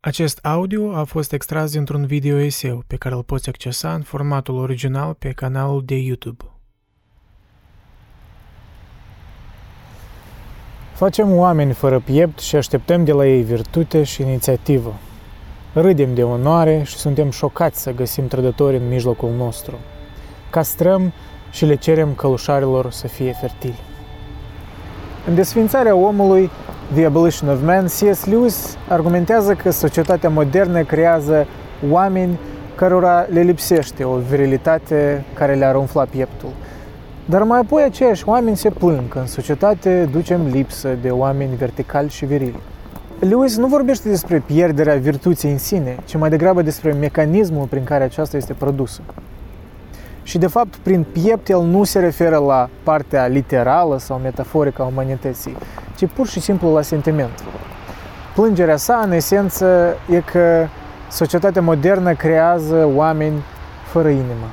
Acest audio a fost extras dintr-un video eseu pe care îl poți accesa în formatul original pe canalul de YouTube. Facem oameni fără piept și așteptăm de la ei virtute și inițiativă. Râdem de onoare și suntem șocați să găsim trădători în mijlocul nostru. Castrăm și le cerem călușarilor să fie fertili. În desfințarea omului, The Abolition of Man, C.S. Lewis argumentează că societatea modernă creează oameni cărora le lipsește o virilitate care le-ar umfla pieptul. Dar mai apoi aceiași oameni se plâng că în societate ducem lipsă de oameni verticali și virili. Lewis nu vorbește despre pierderea virtuții în sine, ci mai degrabă despre mecanismul prin care aceasta este produsă. Și de fapt, prin piept, el nu se referă la partea literală sau metaforică a umanității, ci pur și simplu la sentiment. Plângerea sa, în esență, e că societatea modernă creează oameni fără inimă.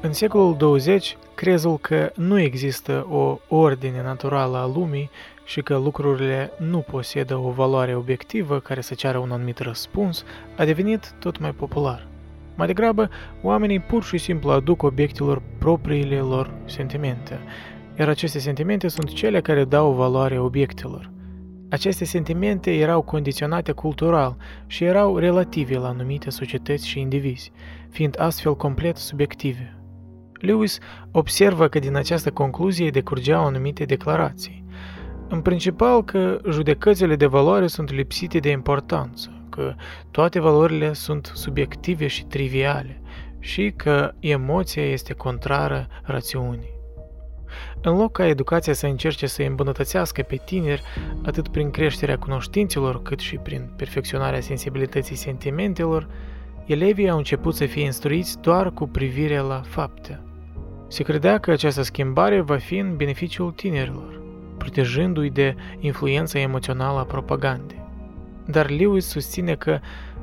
În secolul 20, crezul că nu există o ordine naturală a lumii și că lucrurile nu posedă o valoare obiectivă care să ceară un anumit răspuns a devenit tot mai popular. Mai degrabă, oamenii pur și simplu aduc obiectelor propriile lor sentimente, iar aceste sentimente sunt cele care dau valoare obiectelor. Aceste sentimente erau condiționate cultural și erau relative la anumite societăți și indivizi, fiind astfel complet subiective. Lewis observă că din această concluzie decurgeau anumite declarații. În principal că judecățile de valoare sunt lipsite de importanță, că toate valorile sunt subiective și triviale și că emoția este contrară rațiunii. În loc ca educația să încerce să îmbunătățească pe tineri atât prin creșterea cunoștințelor cât și prin perfecționarea sensibilității sentimentelor, elevii au început să fie instruiți doar cu privire la fapte. Se credea că această schimbare va fi în beneficiul tinerilor, protejându-i de influența emoțională a propagandei. Dar Lewis susține că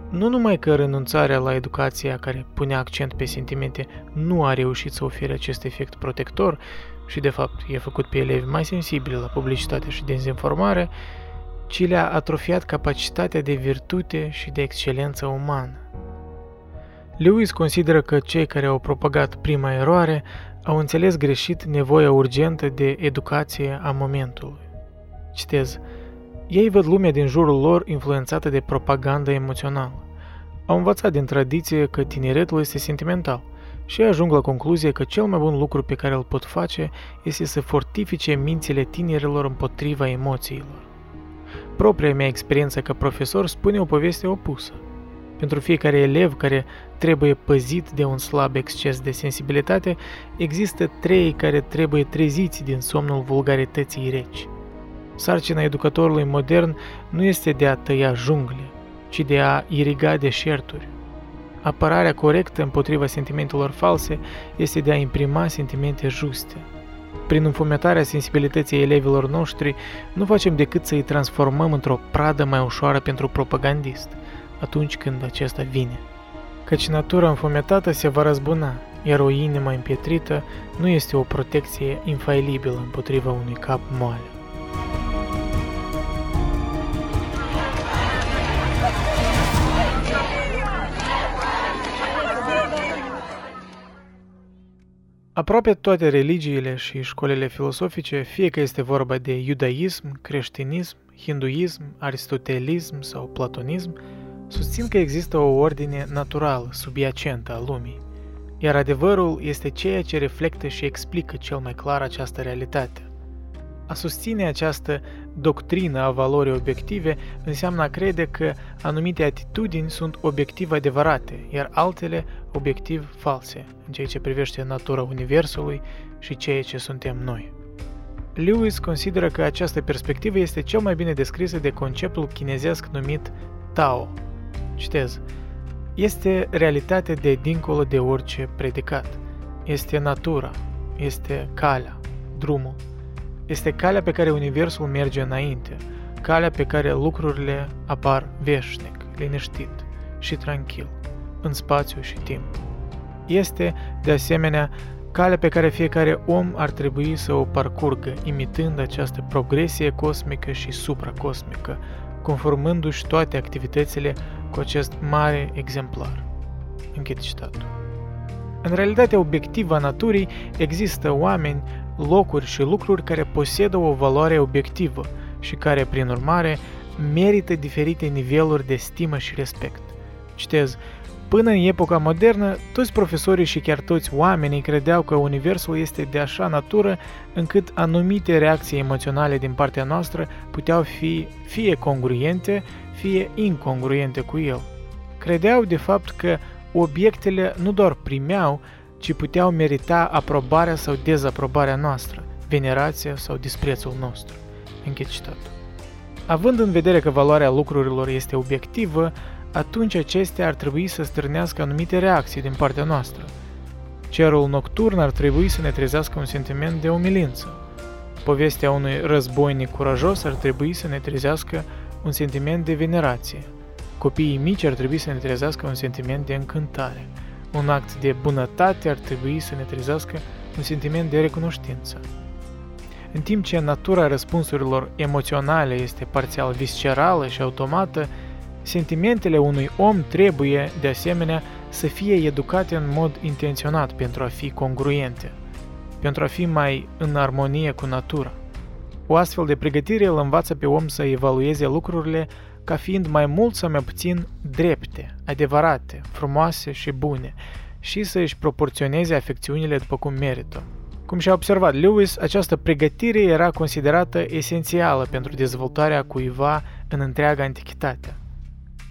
nu numai că renunțarea la educația care pune accent pe sentimente nu a reușit să ofere acest efect protector și de fapt i-a făcut pe elevi mai sensibili la publicitate și dezinformare, ci le-a atrofiat capacitatea de virtute și de excelență umană. Lewis consideră că cei care au propagat prima eroare au înțeles greșit nevoia urgentă de educație a momentului. Citez, ei văd lumea din jurul lor influențată de propaganda emoțională. Au învățat din tradiție că tineretul este sentimental și ajung la concluzie că cel mai bun lucru pe care îl pot face este să fortifice mințile tinerilor împotriva emoțiilor. Propria mea experiență ca profesor spune o poveste opusă. Pentru fiecare elev care trebuie păzit de un slab exces de sensibilitate, există trei care trebuie treziți din somnul vulgarității reci. Sarcina educatorului modern nu este de a tăia jungle, ci de a iriga deșerturi. Apărarea corectă împotriva sentimentelor false este de a imprima sentimente juste. Prin înfometarea sensibilității elevilor noștri, nu facem decât să îi transformăm într-o pradă mai ușoară pentru propagandist – atunci când acesta vine. Căci natura înfometată se va răzbuna, iar o inimă împietrită nu este o protecție infailibilă împotriva unui cap moale. Aproape toate religiile și școlile filosofice, fie că este vorba de iudaism, creștinism, hinduism, aristotelism sau platonism, Susțin că există o ordine naturală, subiacentă a lumii, iar adevărul este ceea ce reflectă și explică cel mai clar această realitate. A susține această doctrină a valorii obiective înseamnă a crede că anumite atitudini sunt obiectiv adevărate, iar altele obiectiv false, în ceea ce privește natura Universului și ceea ce suntem noi. Lewis consideră că această perspectivă este cel mai bine descrisă de conceptul chinezesc numit Tao, Citez. Este realitatea de dincolo de orice predicat. Este natura, este calea, drumul. Este calea pe care Universul merge înainte, calea pe care lucrurile apar veșnic, liniștit și tranquil, în spațiu și timp. Este, de asemenea, calea pe care fiecare om ar trebui să o parcurgă, imitând această progresie cosmică și supracosmică, conformându-și toate activitățile cu acest mare exemplar. Închid citatul. În realitatea obiectivă a naturii există oameni, locuri și lucruri care posedă o valoare obiectivă și care, prin urmare, merită diferite niveluri de stimă și respect. Citez, Până în epoca modernă, toți profesorii și chiar toți oamenii credeau că Universul este de așa natură încât anumite reacții emoționale din partea noastră puteau fi fie congruente, fie incongruente cu el. Credeau de fapt că obiectele nu doar primeau, ci puteau merita aprobarea sau dezaprobarea noastră, venerația sau disprețul nostru. Închid citatul. Având în vedere că valoarea lucrurilor este obiectivă, atunci acestea ar trebui să strânească anumite reacții din partea noastră. Cerul nocturn ar trebui să ne trezească un sentiment de umilință. Povestea unui războinic curajos ar trebui să ne trezească un sentiment de venerație. Copiii mici ar trebui să ne trezească un sentiment de încântare. Un act de bunătate ar trebui să ne trezească un sentiment de recunoștință. În timp ce natura răspunsurilor emoționale este parțial viscerală și automată, Sentimentele unui om trebuie, de asemenea, să fie educate în mod intenționat pentru a fi congruente, pentru a fi mai în armonie cu natura. O astfel de pregătire îl învață pe om să evalueze lucrurile ca fiind mai mult sau mai puțin drepte, adevărate, frumoase și bune, și să își proporționeze afecțiunile după cum merită. Cum și-a observat Lewis, această pregătire era considerată esențială pentru dezvoltarea cuiva în întreaga antichitate.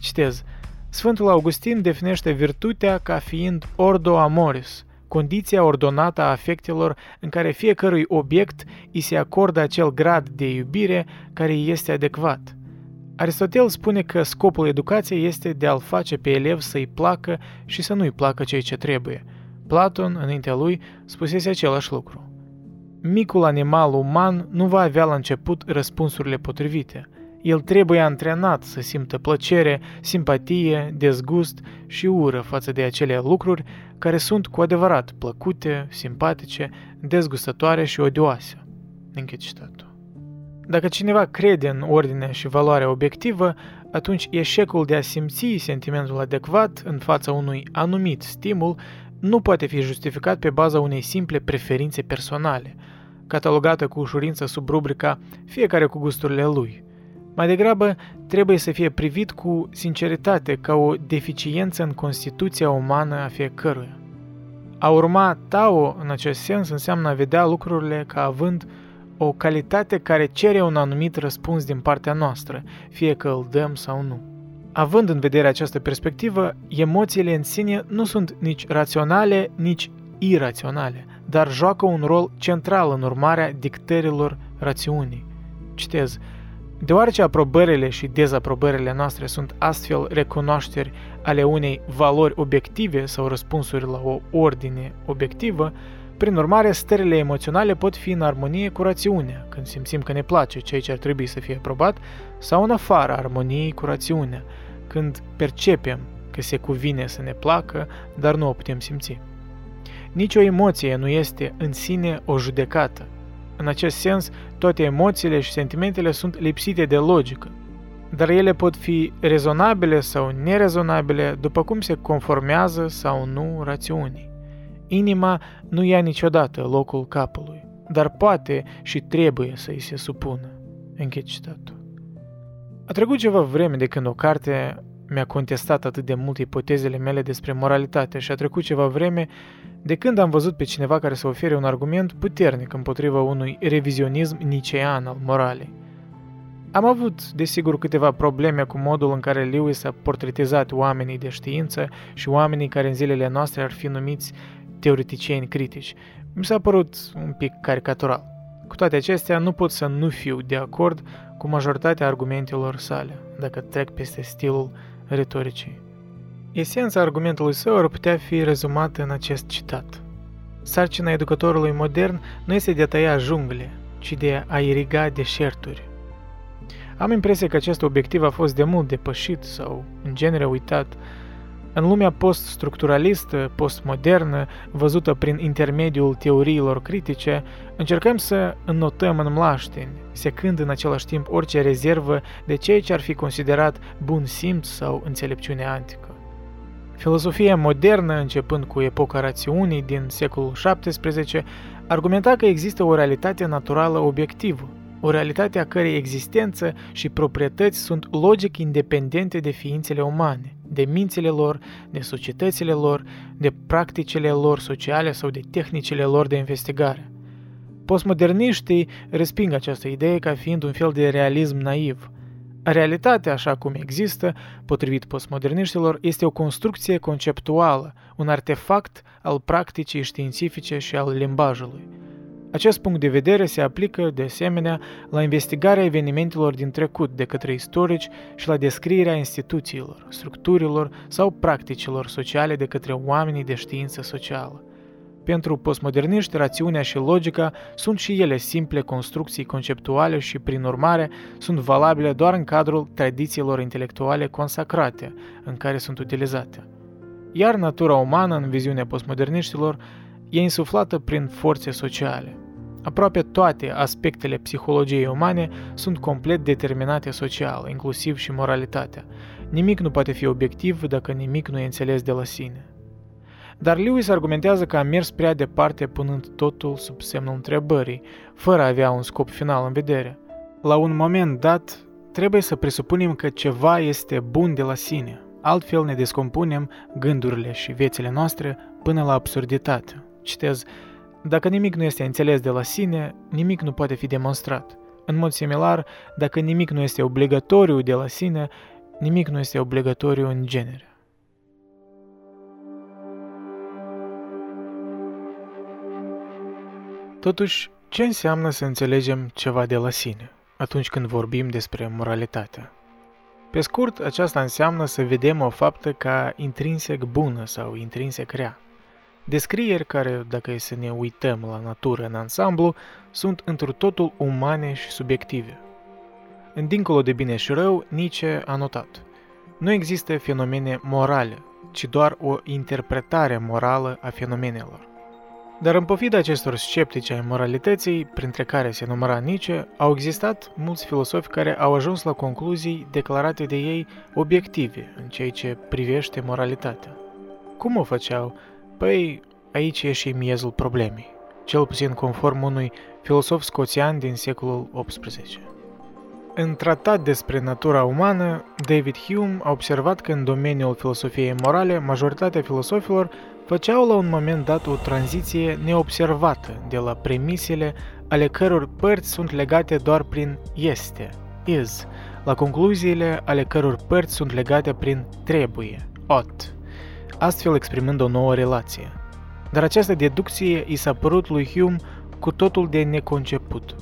Citez. Sfântul Augustin definește virtutea ca fiind ordo amoris, condiția ordonată a afectelor în care fiecărui obiect îi se acordă acel grad de iubire care îi este adecvat. Aristotel spune că scopul educației este de a-l face pe elev să-i placă și să nu-i placă cei ce trebuie. Platon, înaintea lui, spusese același lucru. Micul animal uman nu va avea la început răspunsurile potrivite – el trebuie antrenat să simtă plăcere, simpatie, dezgust și ură față de acele lucruri care sunt cu adevărat plăcute, simpatice, dezgustătoare și odioase. Închid citatul. Dacă cineva crede în ordinea și valoarea obiectivă, atunci eșecul de a simți sentimentul adecvat în fața unui anumit stimul nu poate fi justificat pe baza unei simple preferințe personale, catalogată cu ușurință sub rubrica fiecare cu gusturile lui – mai degrabă, trebuie să fie privit cu sinceritate ca o deficiență în constituția umană a fiecăruia. A urma Tao în acest sens înseamnă a vedea lucrurile ca având o calitate care cere un anumit răspuns din partea noastră, fie că îl dăm sau nu. Având în vedere această perspectivă, emoțiile în sine nu sunt nici raționale, nici iraționale, dar joacă un rol central în urmarea dictărilor rațiunii. Citez, Deoarece aprobările și dezaprobările noastre sunt astfel recunoașteri ale unei valori obiective sau răspunsuri la o ordine obiectivă, prin urmare, stările emoționale pot fi în armonie cu rațiunea, când simțim că ne place ceea ce ar trebui să fie aprobat, sau în afara armoniei cu rațiunea, când percepem că se cuvine să ne placă, dar nu o putem simți. Nici o emoție nu este în sine o judecată, în acest sens, toate emoțiile și sentimentele sunt lipsite de logică, dar ele pot fi rezonabile sau nerezonabile după cum se conformează sau nu rațiunii. Inima nu ia niciodată locul capului, dar poate și trebuie să îi se supună. Închid citatul. A trecut ceva vreme de când o carte mi-a contestat atât de mult ipotezele mele despre moralitate și a trecut ceva vreme de când am văzut pe cineva care să ofere un argument puternic împotriva unui revizionism nicean al moralei. Am avut, desigur, câteva probleme cu modul în care Lewis a portretizat oamenii de știință și oamenii care în zilele noastre ar fi numiți teoreticieni critici. Mi s-a părut un pic caricatural. Cu toate acestea, nu pot să nu fiu de acord cu majoritatea argumentelor sale, dacă trec peste stilul retoricii. Esența argumentului său ar putea fi rezumată în acest citat. Sarcina educatorului modern nu este de a tăia jungle, ci de a iriga deșerturi. Am impresia că acest obiectiv a fost de mult depășit sau, în genere, uitat. În lumea post-structuralistă, postmodernă, văzută prin intermediul teoriilor critice, încercăm să înnotăm în mlașteni, secând în același timp orice rezervă de ceea ce ar fi considerat bun simț sau înțelepciune antică. Filosofia modernă, începând cu epoca rațiunii din secolul XVII, argumenta că există o realitate naturală obiectivă, o realitate a cărei existență și proprietăți sunt logic independente de ființele umane, de mințile lor, de societățile lor, de practicile lor sociale sau de tehnicile lor de investigare. Postmoderniștii resping această idee ca fiind un fel de realism naiv. Realitatea, așa cum există, potrivit postmoderniștilor, este o construcție conceptuală, un artefact al practicii științifice și al limbajului. Acest punct de vedere se aplică, de asemenea, la investigarea evenimentelor din trecut de către istorici și la descrierea instituțiilor, structurilor sau practicilor sociale de către oamenii de știință socială. Pentru postmoderniști, rațiunea și logica sunt și ele simple construcții conceptuale și, prin urmare, sunt valabile doar în cadrul tradițiilor intelectuale consacrate în care sunt utilizate. Iar natura umană, în viziunea postmoderniștilor, e insuflată prin forțe sociale – Aproape toate aspectele psihologiei umane sunt complet determinate social, inclusiv și moralitatea. Nimic nu poate fi obiectiv dacă nimic nu e înțeles de la sine. Dar Lewis argumentează că a mers prea departe punând totul sub semnul întrebării, fără a avea un scop final în vedere. La un moment dat, trebuie să presupunem că ceva este bun de la sine, altfel ne descompunem gândurile și viețile noastre până la absurditate. Citez, dacă nimic nu este înțeles de la sine, nimic nu poate fi demonstrat. În mod similar, dacă nimic nu este obligatoriu de la sine, nimic nu este obligatoriu în genere. Totuși, ce înseamnă să înțelegem ceva de la sine atunci când vorbim despre moralitate? Pe scurt, aceasta înseamnă să vedem o faptă ca intrinsec bună sau intrinsec rea. Descrieri care, dacă e să ne uităm la natură în ansamblu, sunt într totul umane și subiective. În dincolo de bine și rău, Nietzsche a notat. Nu există fenomene morale, ci doar o interpretare morală a fenomenelor. Dar în pofida acestor sceptici ai moralității, printre care se număra Nietzsche, au existat mulți filosofi care au ajuns la concluzii declarate de ei obiective în ceea ce privește moralitatea. Cum o făceau Păi, aici e și miezul problemei, cel puțin conform unui filosof scoțian din secolul XVIII. În tratat despre natura umană, David Hume a observat că în domeniul filosofiei morale, majoritatea filosofilor făceau la un moment dat o tranziție neobservată de la premisele ale căror părți sunt legate doar prin este, is, la concluziile ale căror părți sunt legate prin trebuie, ought astfel exprimând o nouă relație. Dar această deducție i s-a părut lui Hume cu totul de neconceput.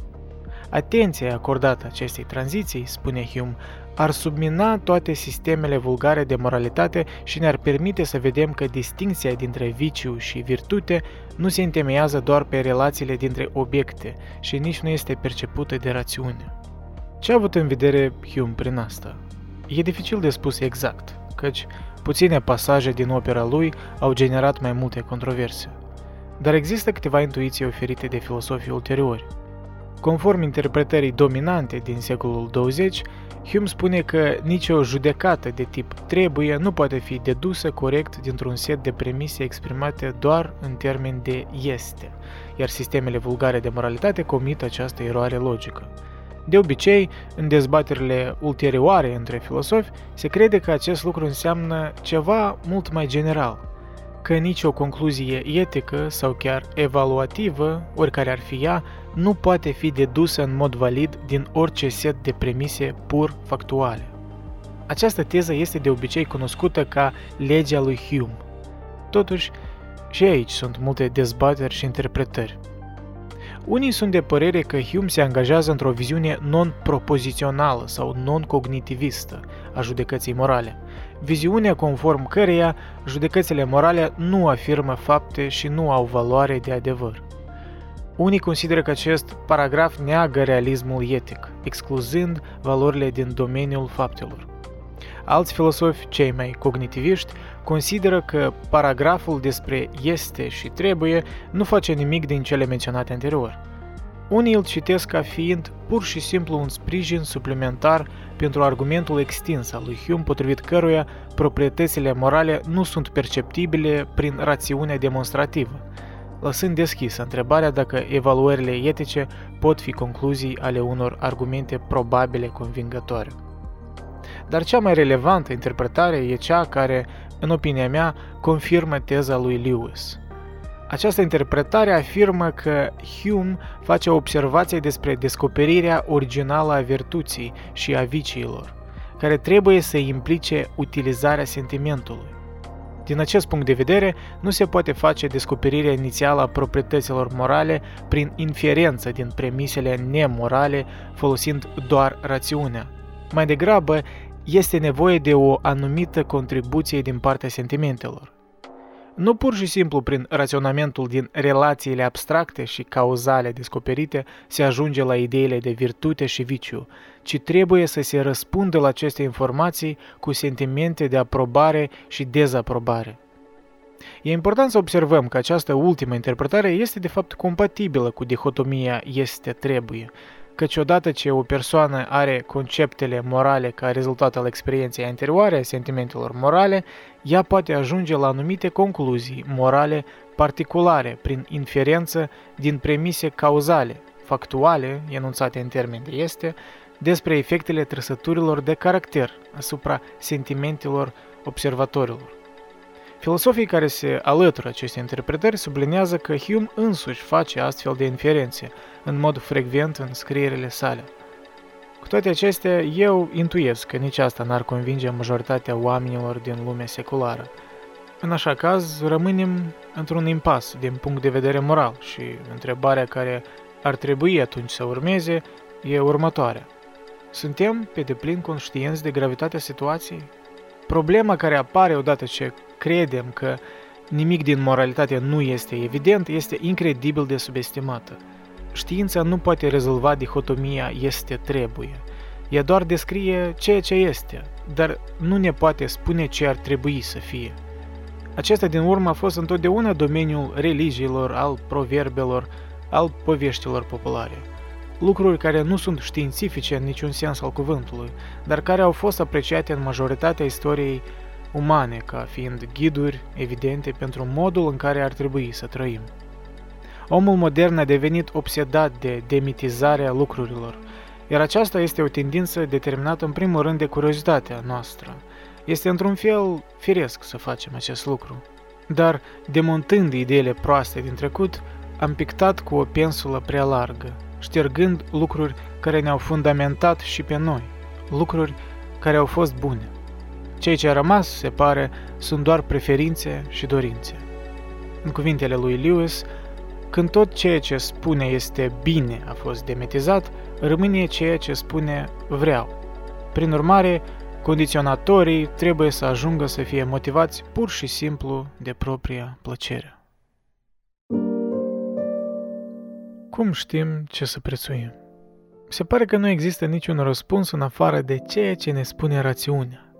Atenția acordată acestei tranziții, spune Hume, ar submina toate sistemele vulgare de moralitate și ne-ar permite să vedem că distinția dintre viciu și virtute nu se întemeiază doar pe relațiile dintre obiecte și nici nu este percepută de rațiune. Ce a avut în vedere Hume prin asta? E dificil de spus exact, căci Puține pasaje din opera lui au generat mai multe controverse. Dar există câteva intuiții oferite de filosofii ulteriori. Conform interpretării dominante din secolul 20, Hume spune că nicio judecată de tip trebuie nu poate fi dedusă corect dintr-un set de premise exprimate doar în termeni de este, iar sistemele vulgare de moralitate comit această eroare logică. De obicei, în dezbaterile ulterioare între filosofi, se crede că acest lucru înseamnă ceva mult mai general, că nicio concluzie etică sau chiar evaluativă, oricare ar fi ea, nu poate fi dedusă în mod valid din orice set de premise pur factuale. Această teză este de obicei cunoscută ca legea lui Hume. Totuși, și aici sunt multe dezbateri și interpretări. Unii sunt de părere că Hume se angajează într-o viziune non-propozițională sau non-cognitivistă a judecății morale, viziunea conform căreia judecățile morale nu afirmă fapte și nu au valoare de adevăr. Unii consideră că acest paragraf neagă realismul etic, excluzând valorile din domeniul faptelor. Alți filosofi, cei mai cognitiviști, consideră că paragraful despre este și trebuie nu face nimic din cele menționate anterior. Unii îl citesc ca fiind pur și simplu un sprijin suplimentar pentru argumentul extins al lui Hume potrivit căruia proprietățile morale nu sunt perceptibile prin rațiunea demonstrativă, lăsând deschisă întrebarea dacă evaluările etice pot fi concluzii ale unor argumente probabile convingătoare. Dar cea mai relevantă interpretare e cea care, în opinia mea, confirmă teza lui Lewis. Această interpretare afirmă că Hume face observație despre descoperirea originală a virtuții și a viciilor, care trebuie să implice utilizarea sentimentului. Din acest punct de vedere, nu se poate face descoperirea inițială a proprietăților morale prin inferență din premisele nemorale folosind doar rațiunea. Mai degrabă, este nevoie de o anumită contribuție din partea sentimentelor. Nu pur și simplu prin raționamentul din relațiile abstracte și cauzale descoperite se ajunge la ideile de virtute și viciu, ci trebuie să se răspundă la aceste informații cu sentimente de aprobare și dezaprobare. E important să observăm că această ultimă interpretare este de fapt compatibilă cu dihotomia este-trebuie, căci odată ce o persoană are conceptele morale ca rezultat al experienței anterioare a sentimentelor morale, ea poate ajunge la anumite concluzii morale particulare prin inferență din premise cauzale, factuale, enunțate în termeni de este, despre efectele trăsăturilor de caracter asupra sentimentelor observatorilor. Filosofii care se alătură acestei interpretări sublinează că Hume însuși face astfel de inferențe, în mod frecvent în scrierile sale. Cu toate acestea, eu intuiesc că nici asta n-ar convinge majoritatea oamenilor din lumea seculară. În așa caz, rămânem într-un impas din punct de vedere moral și întrebarea care ar trebui atunci să urmeze e următoarea. Suntem pe deplin conștienți de gravitatea situației? Problema care apare odată ce credem că nimic din moralitate nu este evident este incredibil de subestimată. Știința nu poate rezolva dihotomia este-trebuie. Ea doar descrie ceea ce este, dar nu ne poate spune ce ar trebui să fie. Acesta din urmă a fost întotdeauna domeniul religiilor, al proverbelor, al poveștilor populare. Lucruri care nu sunt științifice în niciun sens al cuvântului, dar care au fost apreciate în majoritatea istoriei umane ca fiind ghiduri evidente pentru modul în care ar trebui să trăim. Omul modern a devenit obsedat de demitizarea lucrurilor, iar aceasta este o tendință determinată în primul rând de curiozitatea noastră. Este într-un fel firesc să facem acest lucru. Dar, demontând ideile proaste din trecut, am pictat cu o pensulă prea largă, ștergând lucruri care ne-au fundamentat și pe noi, lucruri care au fost bune. Cei ce a rămas, se pare, sunt doar preferințe și dorințe. În cuvintele lui Lewis, când tot ceea ce spune este bine a fost demetizat, rămâne ceea ce spune vreau. Prin urmare, condiționatorii trebuie să ajungă să fie motivați pur și simplu de propria plăcere. Cum știm ce să prețuim? Se pare că nu există niciun răspuns în afară de ceea ce ne spune rațiunea.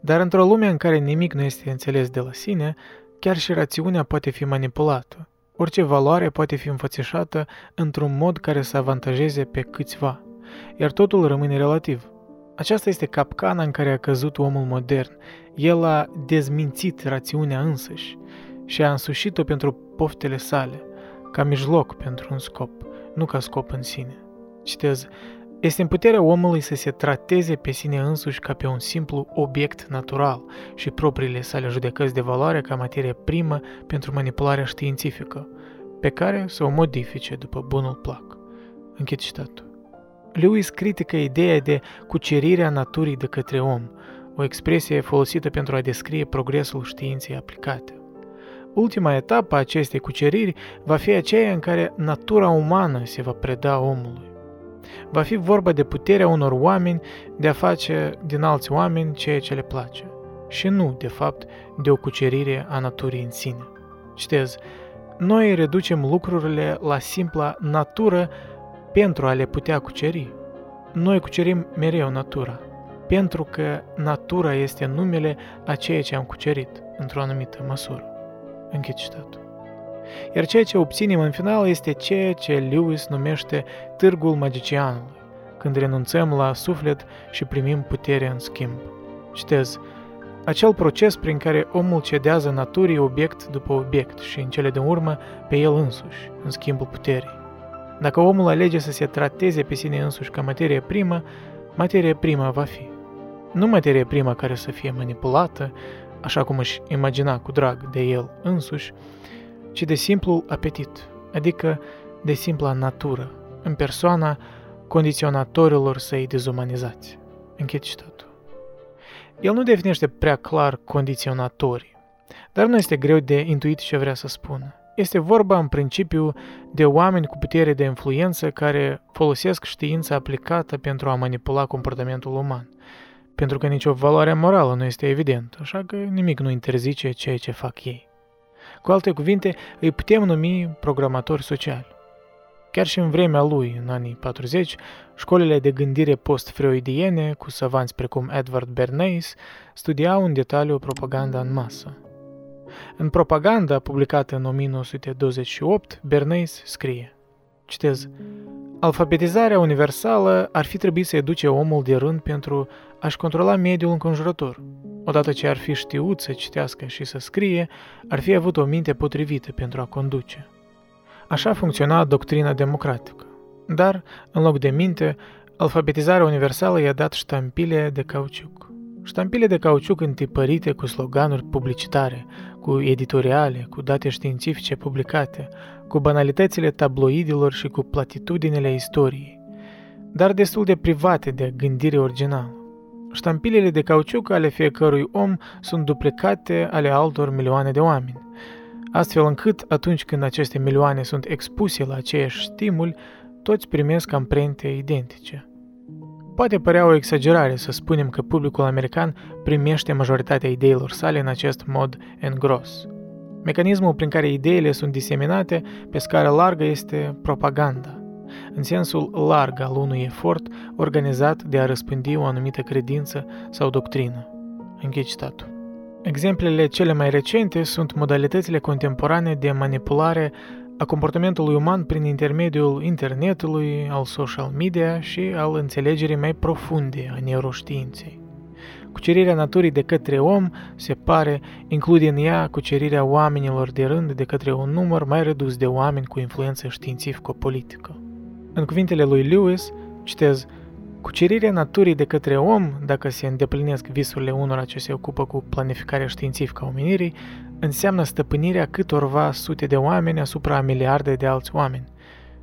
Dar într-o lume în care nimic nu este înțeles de la sine, chiar și rațiunea poate fi manipulată. Orice valoare poate fi înfățișată într-un mod care să avantajeze pe câțiva, iar totul rămâne relativ. Aceasta este capcana în care a căzut omul modern. El a dezmințit rațiunea însăși și a însușit-o pentru poftele sale, ca mijloc pentru un scop, nu ca scop în sine. Citez, este în puterea omului să se trateze pe sine însuși ca pe un simplu obiect natural și propriile sale judecăți de valoare ca materie primă pentru manipularea științifică, pe care să o modifice după bunul plac. Închid citatul. Lewis critică ideea de cucerirea naturii de către om, o expresie folosită pentru a descrie progresul științei aplicate. Ultima etapă a acestei cuceriri va fi aceea în care natura umană se va preda omului. Va fi vorba de puterea unor oameni de a face din alți oameni ceea ce le place și nu, de fapt, de o cucerire a naturii în sine. Citez, noi reducem lucrurile la simpla natură pentru a le putea cuceri. Noi cucerim mereu natura. pentru că natura este numele a ceea ce am cucerit, într-o anumită măsură. Închid citatul. Iar ceea ce obținem în final este ceea ce Lewis numește târgul magicianului, când renunțăm la suflet și primim putere în schimb. Citez, acel proces prin care omul cedează naturii obiect după obiect și în cele din urmă pe el însuși, în schimbul puterii. Dacă omul alege să se trateze pe sine însuși ca materie primă, materie primă va fi. Nu materie primă care să fie manipulată, așa cum își imagina cu drag de el însuși, ci de simplul apetit, adică de simpla natură, în persoana condiționatorilor săi dezumanizați. Închid citatul. El nu definește prea clar condiționatorii, dar nu este greu de intuit ce vrea să spună. Este vorba în principiu de oameni cu putere de influență care folosesc știința aplicată pentru a manipula comportamentul uman, pentru că nicio valoare morală nu este evidentă, așa că nimic nu interzice ceea ce fac ei. Cu alte cuvinte, îi putem numi programatori sociali. Chiar și în vremea lui, în anii 40, școlile de gândire post-freudiene, cu savanți precum Edward Bernays, studiau în detaliu propaganda în masă. În propaganda publicată în 1928, Bernays scrie, citez, Alfabetizarea universală ar fi trebuit să educe omul de rând pentru a-și controla mediul înconjurător. Odată ce ar fi știut să citească și să scrie, ar fi avut o minte potrivită pentru a conduce. Așa funcționa doctrina democratică. Dar, în loc de minte, alfabetizarea universală i-a dat ștampile de cauciuc. Ștampile de cauciuc întipărite cu sloganuri publicitare, cu editoriale, cu date științifice publicate, cu banalitățile tabloidilor și cu platitudinile istoriei, dar destul de private de gândire originală. Ștampilele de cauciuc ale fiecărui om sunt duplicate ale altor milioane de oameni, astfel încât atunci când aceste milioane sunt expuse la aceeași stimul, toți primesc amprente identice. Poate părea o exagerare să spunem că publicul american primește majoritatea ideilor sale în acest mod gros. Mecanismul prin care ideile sunt diseminate pe scară largă este propaganda, în sensul larg al unui efort organizat de a răspândi o anumită credință sau doctrină. Închei citatul. Exemplele cele mai recente sunt modalitățile contemporane de manipulare a comportamentului uman prin intermediul internetului, al social media și al înțelegerii mai profunde a neuroștiinței. Cucerirea naturii de către om, se pare, include în ea cucerirea oamenilor de rând de către un număr mai redus de oameni cu influență științifico-politică. În cuvintele lui Lewis, citez, Cucerirea naturii de către om, dacă se îndeplinesc visurile unora ce se ocupă cu planificarea științifică a omenirii, înseamnă stăpânirea câtorva sute de oameni asupra a miliarde de alți oameni.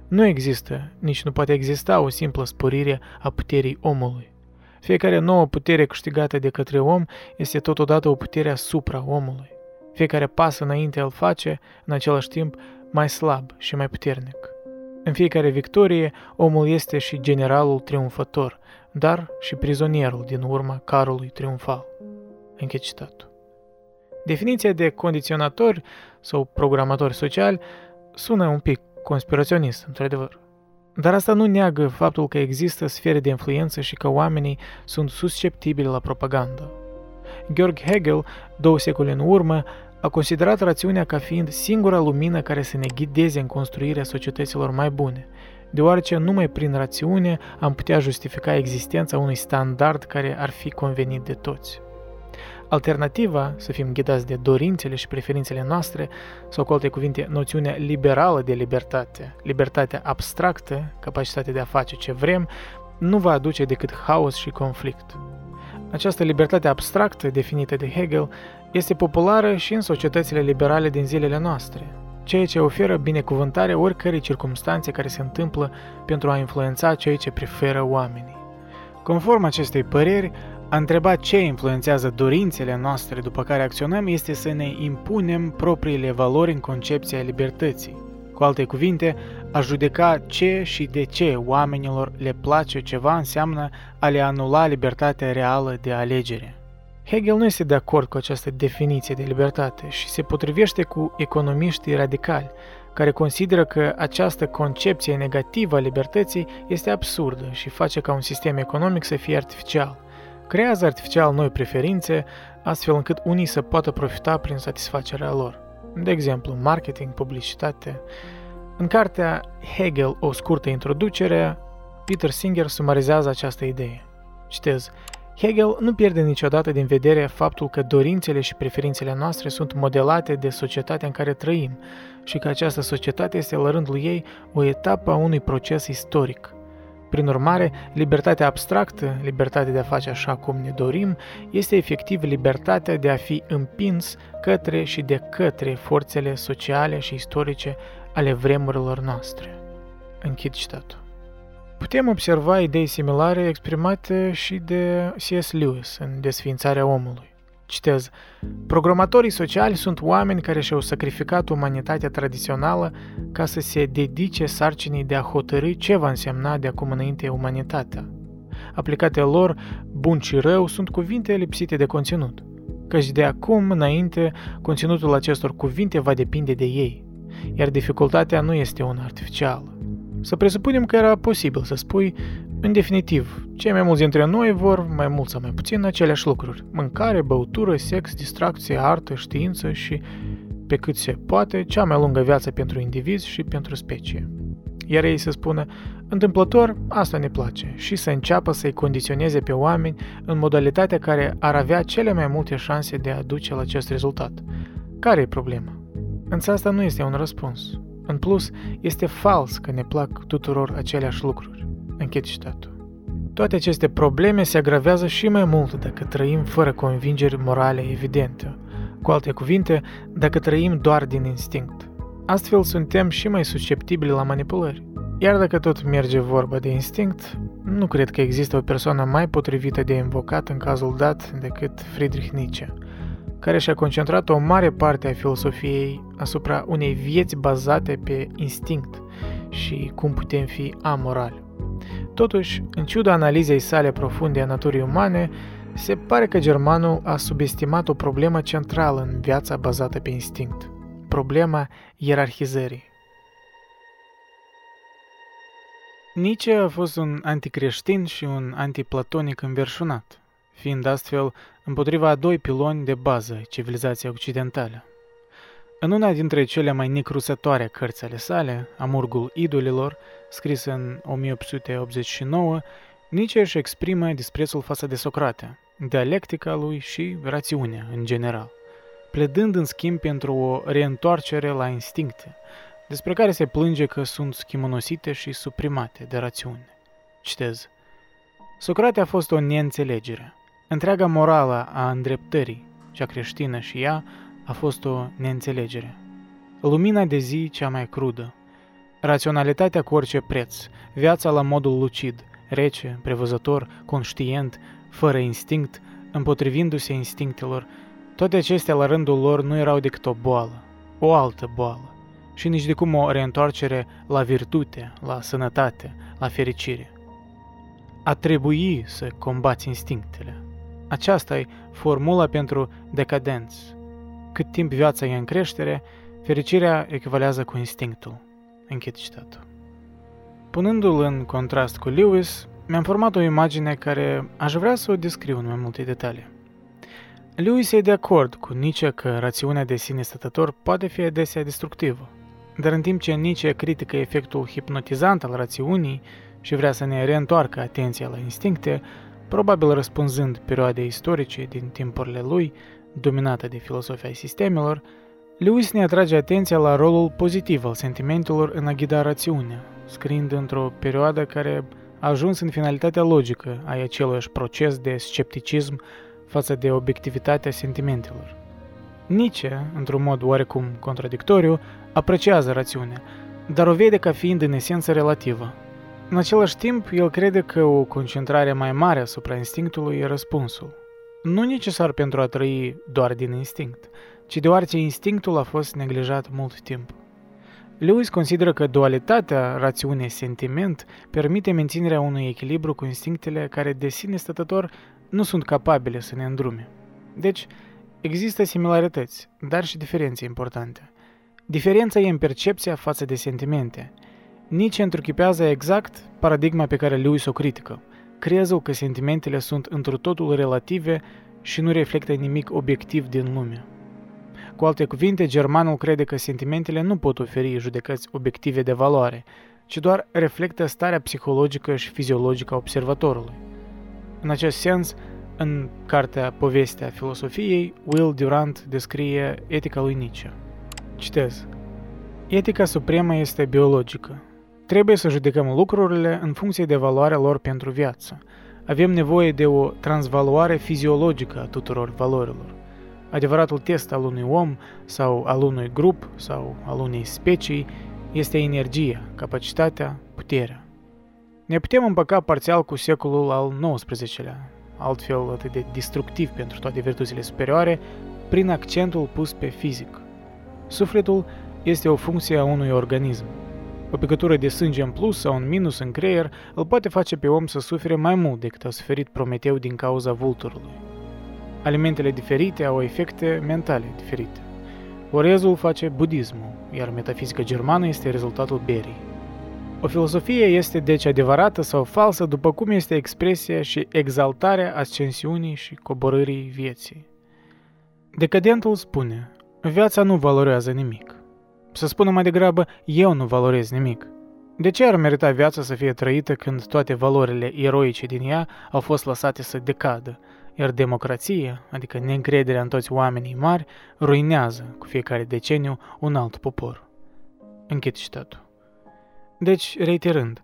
Nu există, nici nu poate exista o simplă sporire a puterii omului. Fiecare nouă putere câștigată de către om este totodată o putere asupra omului. Fiecare pas înainte îl face, în același timp, mai slab și mai puternic. În fiecare victorie, omul este și generalul triumfător, dar și prizonierul din urma carului triumfal. Închei citatul. Definiția de condiționator sau programator social sună un pic conspiraționist, într-adevăr. Dar asta nu neagă faptul că există sfere de influență și că oamenii sunt susceptibili la propagandă. Georg Hegel, două secole în urmă, a considerat rațiunea ca fiind singura lumină care să ne ghideze în construirea societăților mai bune, deoarece numai prin rațiune am putea justifica existența unui standard care ar fi convenit de toți. Alternativa, să fim ghidați de dorințele și preferințele noastre, sau cu alte cuvinte, noțiunea liberală de libertate, libertatea abstractă, capacitatea de a face ce vrem, nu va aduce decât haos și conflict. Această libertate abstractă, definită de Hegel, este populară și în societățile liberale din zilele noastre, ceea ce oferă binecuvântare oricărei circumstanțe care se întâmplă pentru a influența ceea ce preferă oamenii. Conform acestei păreri, a întreba ce influențează dorințele noastre după care acționăm este să ne impunem propriile valori în concepția libertății. Cu alte cuvinte, a judeca ce și de ce oamenilor le place ceva înseamnă a le anula libertatea reală de alegere. Hegel nu este de acord cu această definiție de libertate și se potrivește cu economiștii radicali, care consideră că această concepție negativă a libertății este absurdă și face ca un sistem economic să fie artificial, creează artificial noi preferințe, astfel încât unii să poată profita prin satisfacerea lor. De exemplu, marketing, publicitate. În cartea Hegel, o scurtă introducere, Peter Singer sumarizează această idee. Citez, Hegel nu pierde niciodată din vedere faptul că dorințele și preferințele noastre sunt modelate de societatea în care trăim și că această societate este la rândul ei o etapă a unui proces istoric. Prin urmare, libertatea abstractă, libertatea de a face așa cum ne dorim, este efectiv libertatea de a fi împins către și de către forțele sociale și istorice ale vremurilor noastre. Închid citatul. Putem observa idei similare exprimate și de C.S. Lewis în Desființarea omului. Citez, Programatorii sociali sunt oameni care și-au sacrificat umanitatea tradițională ca să se dedice sarcinii de a hotărâi ce va însemna de acum înainte umanitatea. Aplicate lor, bun și rău sunt cuvinte lipsite de conținut, căci de acum înainte conținutul acestor cuvinte va depinde de ei, iar dificultatea nu este una artificială. Să presupunem că era posibil să spui, în definitiv, cei mai mulți dintre noi vor, mai mult sau mai puțin, aceleași lucruri. Mâncare, băutură, sex, distracție, artă, știință și, pe cât se poate, cea mai lungă viață pentru indivizi și pentru specie. Iar ei să spună, întâmplător, asta ne place, și să înceapă să-i condiționeze pe oameni în modalitatea care ar avea cele mai multe șanse de a duce la acest rezultat. Care e problema? Însă asta nu este un răspuns. În plus, este fals că ne plac tuturor aceleași lucruri. Închid citatul. Toate aceste probleme se agravează și mai mult dacă trăim fără convingeri morale evidente. Cu alte cuvinte, dacă trăim doar din instinct. Astfel suntem și mai susceptibili la manipulări. Iar dacă tot merge vorba de instinct, nu cred că există o persoană mai potrivită de invocat în cazul dat decât Friedrich Nietzsche – care și-a concentrat o mare parte a filosofiei asupra unei vieți bazate pe instinct și cum putem fi amorali. Totuși, în ciuda analizei sale profunde a naturii umane, se pare că germanul a subestimat o problemă centrală în viața bazată pe instinct, problema ierarhizării. Nietzsche a fost un anticreștin și un antiplatonic înverșunat, fiind astfel împotriva a doi piloni de bază civilizația occidentală. În una dintre cele mai necrusătoare cărți ale sale, Amurgul idolilor, scris în 1889, Nietzsche își exprimă disprețul față de Socrate, dialectica lui și rațiunea în general, pledând în schimb pentru o reîntoarcere la instincte, despre care se plânge că sunt schimonosite și suprimate de rațiune. Citez. Socrate a fost o neînțelegere, Întreaga morală a îndreptării, cea creștină și ea, a fost o neînțelegere. Lumina de zi cea mai crudă, raționalitatea cu orice preț, viața la modul lucid, rece, prevăzător, conștient, fără instinct, împotrivindu-se instinctelor, toate acestea la rândul lor nu erau decât o boală, o altă boală, și nici de cum o reîntoarcere la virtute, la sănătate, la fericire. A trebui să combați instinctele, aceasta e formula pentru decadență. Cât timp viața e în creștere, fericirea echivalează cu instinctul. Închid citatul. Punându-l în contrast cu Lewis, mi-am format o imagine care aș vrea să o descriu în mai multe detalii. Lewis e de acord cu Nietzsche că rațiunea de sine stătător poate fi adesea destructivă, dar în timp ce Nietzsche critică efectul hipnotizant al rațiunii și vrea să ne reîntoarcă atenția la instincte, probabil răspunzând perioadei istorice din timpurile lui, dominată de filosofia sistemelor, Lewis ne atrage atenția la rolul pozitiv al sentimentelor în a ghida rațiunea, scriind într-o perioadă care a ajuns în finalitatea logică a aceluiași proces de scepticism față de obiectivitatea sentimentelor. Nietzsche, într-un mod oarecum contradictoriu, apreciază rațiunea, dar o vede ca fiind în esență relativă, în același timp, el crede că o concentrare mai mare asupra instinctului e răspunsul. Nu necesar pentru a trăi doar din instinct, ci deoarece instinctul a fost neglijat mult timp. Lewis consideră că dualitatea rațiune-sentiment permite menținerea unui echilibru cu instinctele care de sine stătător nu sunt capabile să ne îndrume. Deci, există similarități, dar și diferențe importante. Diferența e în percepția față de sentimente – Nietzsche întruchipează exact paradigma pe care Lewis o critică, crezul că sentimentele sunt într totul relative și nu reflectă nimic obiectiv din lume. Cu alte cuvinte, germanul crede că sentimentele nu pot oferi judecăți obiective de valoare, ci doar reflectă starea psihologică și fiziologică a observatorului. În acest sens, în cartea Povestea filosofiei, Will Durant descrie etica lui Nietzsche. Citez. Etica supremă este biologică. Trebuie să judecăm lucrurile în funcție de valoarea lor pentru viață. Avem nevoie de o transvaluare fiziologică a tuturor valorilor. Adevăratul test al unui om sau al unui grup sau al unei specii este energia, capacitatea, puterea. Ne putem împăca parțial cu secolul al XIX-lea, altfel atât de destructiv pentru toate virtuțile superioare, prin accentul pus pe fizic. Sufletul este o funcție a unui organism. O picătură de sânge în plus sau în minus în creier îl poate face pe om să sufere mai mult decât a suferit Prometeu din cauza vulturului. Alimentele diferite au efecte mentale diferite. Orezul face budismul, iar metafizica germană este rezultatul berii. O filosofie este deci adevărată sau falsă după cum este expresia și exaltarea ascensiunii și coborârii vieții. Decadentul spune, viața nu valorează nimic. Să spună mai degrabă, eu nu valorez nimic. De ce ar merita viața să fie trăită când toate valorile eroice din ea au fost lăsate să decadă, iar democrația, adică neîncrederea în toți oamenii mari, ruinează cu fiecare deceniu un alt popor. Închid citatul. Deci, reiterând,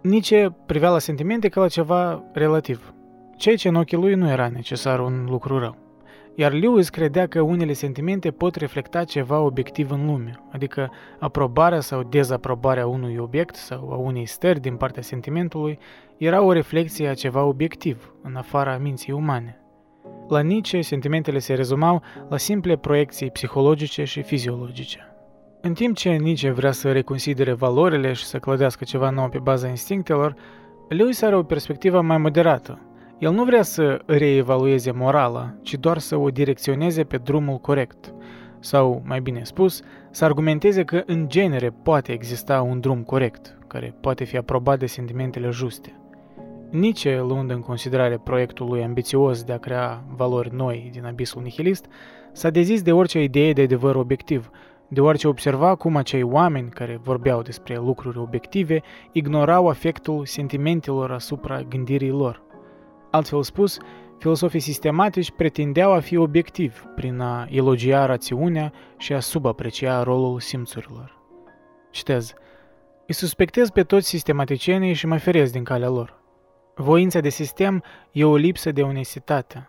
Nietzsche privea la sentimente ca la ceva relativ, ceea ce în ochii lui nu era necesar un lucru rău. Iar Lewis credea că unele sentimente pot reflecta ceva obiectiv în lume, adică aprobarea sau dezaprobarea unui obiect sau a unei stări din partea sentimentului era o reflexie a ceva obiectiv, în afara minții umane. La Nietzsche, sentimentele se rezumau la simple proiecții psihologice și fiziologice. În timp ce Nietzsche vrea să reconsidere valorile și să clădească ceva nou pe baza instinctelor, Lewis are o perspectivă mai moderată. El nu vrea să reevalueze morala, ci doar să o direcționeze pe drumul corect. Sau, mai bine spus, să argumenteze că în genere poate exista un drum corect, care poate fi aprobat de sentimentele juste. Nietzsche, luând în considerare proiectul lui ambițios de a crea valori noi din abisul nihilist, s-a dezis de orice idee de adevăr obiectiv – deoarece observa cum acei oameni care vorbeau despre lucruri obiective ignorau afectul sentimentelor asupra gândirii lor. Altfel spus, filosofii sistematici pretindeau a fi obiectiv prin a elogia rațiunea și a subaprecia rolul simțurilor. Citez. Îi suspectez pe toți sistematicienii și mă feresc din calea lor. Voința de sistem e o lipsă de onestitate,